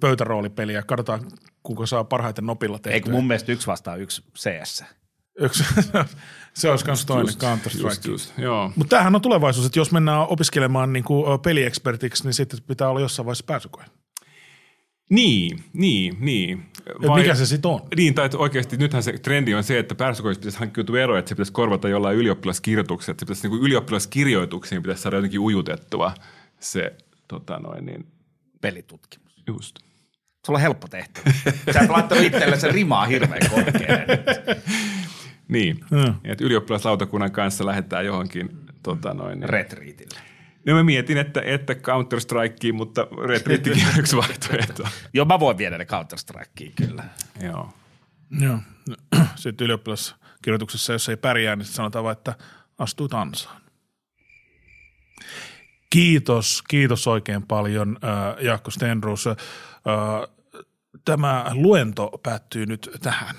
pöytäroolipeliä, katsotaan kuka saa parhaiten nopilla tehtyä. Eikö mun mielestä yksi vastaa yksi CS? Yksi, [laughs] se olisi myös toinen Counter-Strike. Mutta tämähän on tulevaisuus, että jos mennään opiskelemaan niin kuin peliekspertiksi, niin sitten pitää olla jossain vaiheessa pääsykoe. Niin, niin, niin. Vai, mikä se sitten on? Niin, tai oikeasti nythän se trendi on se, että pääsykokeista pitäisi hankkiutua ero, että se pitäisi korvata jollain ylioppilaskirjoitukset. Se pitäisi niin ylioppilaskirjoituksiin pitäisi saada jotenkin ujutettua se tota noin, niin. pelitutkimus. Just. Sulla on helppo tehtävä. Sä et laittanut itselle se rimaa hirveän korkealle. Niin, hmm. että ylioppilaslautakunnan kanssa lähdetään johonkin tota noin, retriitille. No mä mietin, että, että Counter-Strikeen, mutta retriittikin on [laughs] yksi vaihtoehto. Joo, mä voin viedä ne Counter-Strikeen kyllä. Joo. Joo. [clears throat] Sitten ylioppilaskirjoituksessa, jos ei pärjää, niin sanotaan vain, että astuu ansaan. Kiitos, kiitos oikein paljon äh, Jaakko Stenrus. Äh, tämä luento päättyy nyt tähän.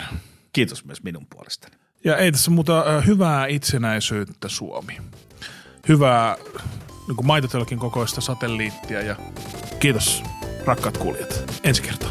Kiitos myös minun puolestani. Ja ei tässä muuta hyvää itsenäisyyttä Suomi. Hyvää niin maitotelkin kokoista satelliittia ja kiitos rakkaat kuulijat. Ensi kertaa.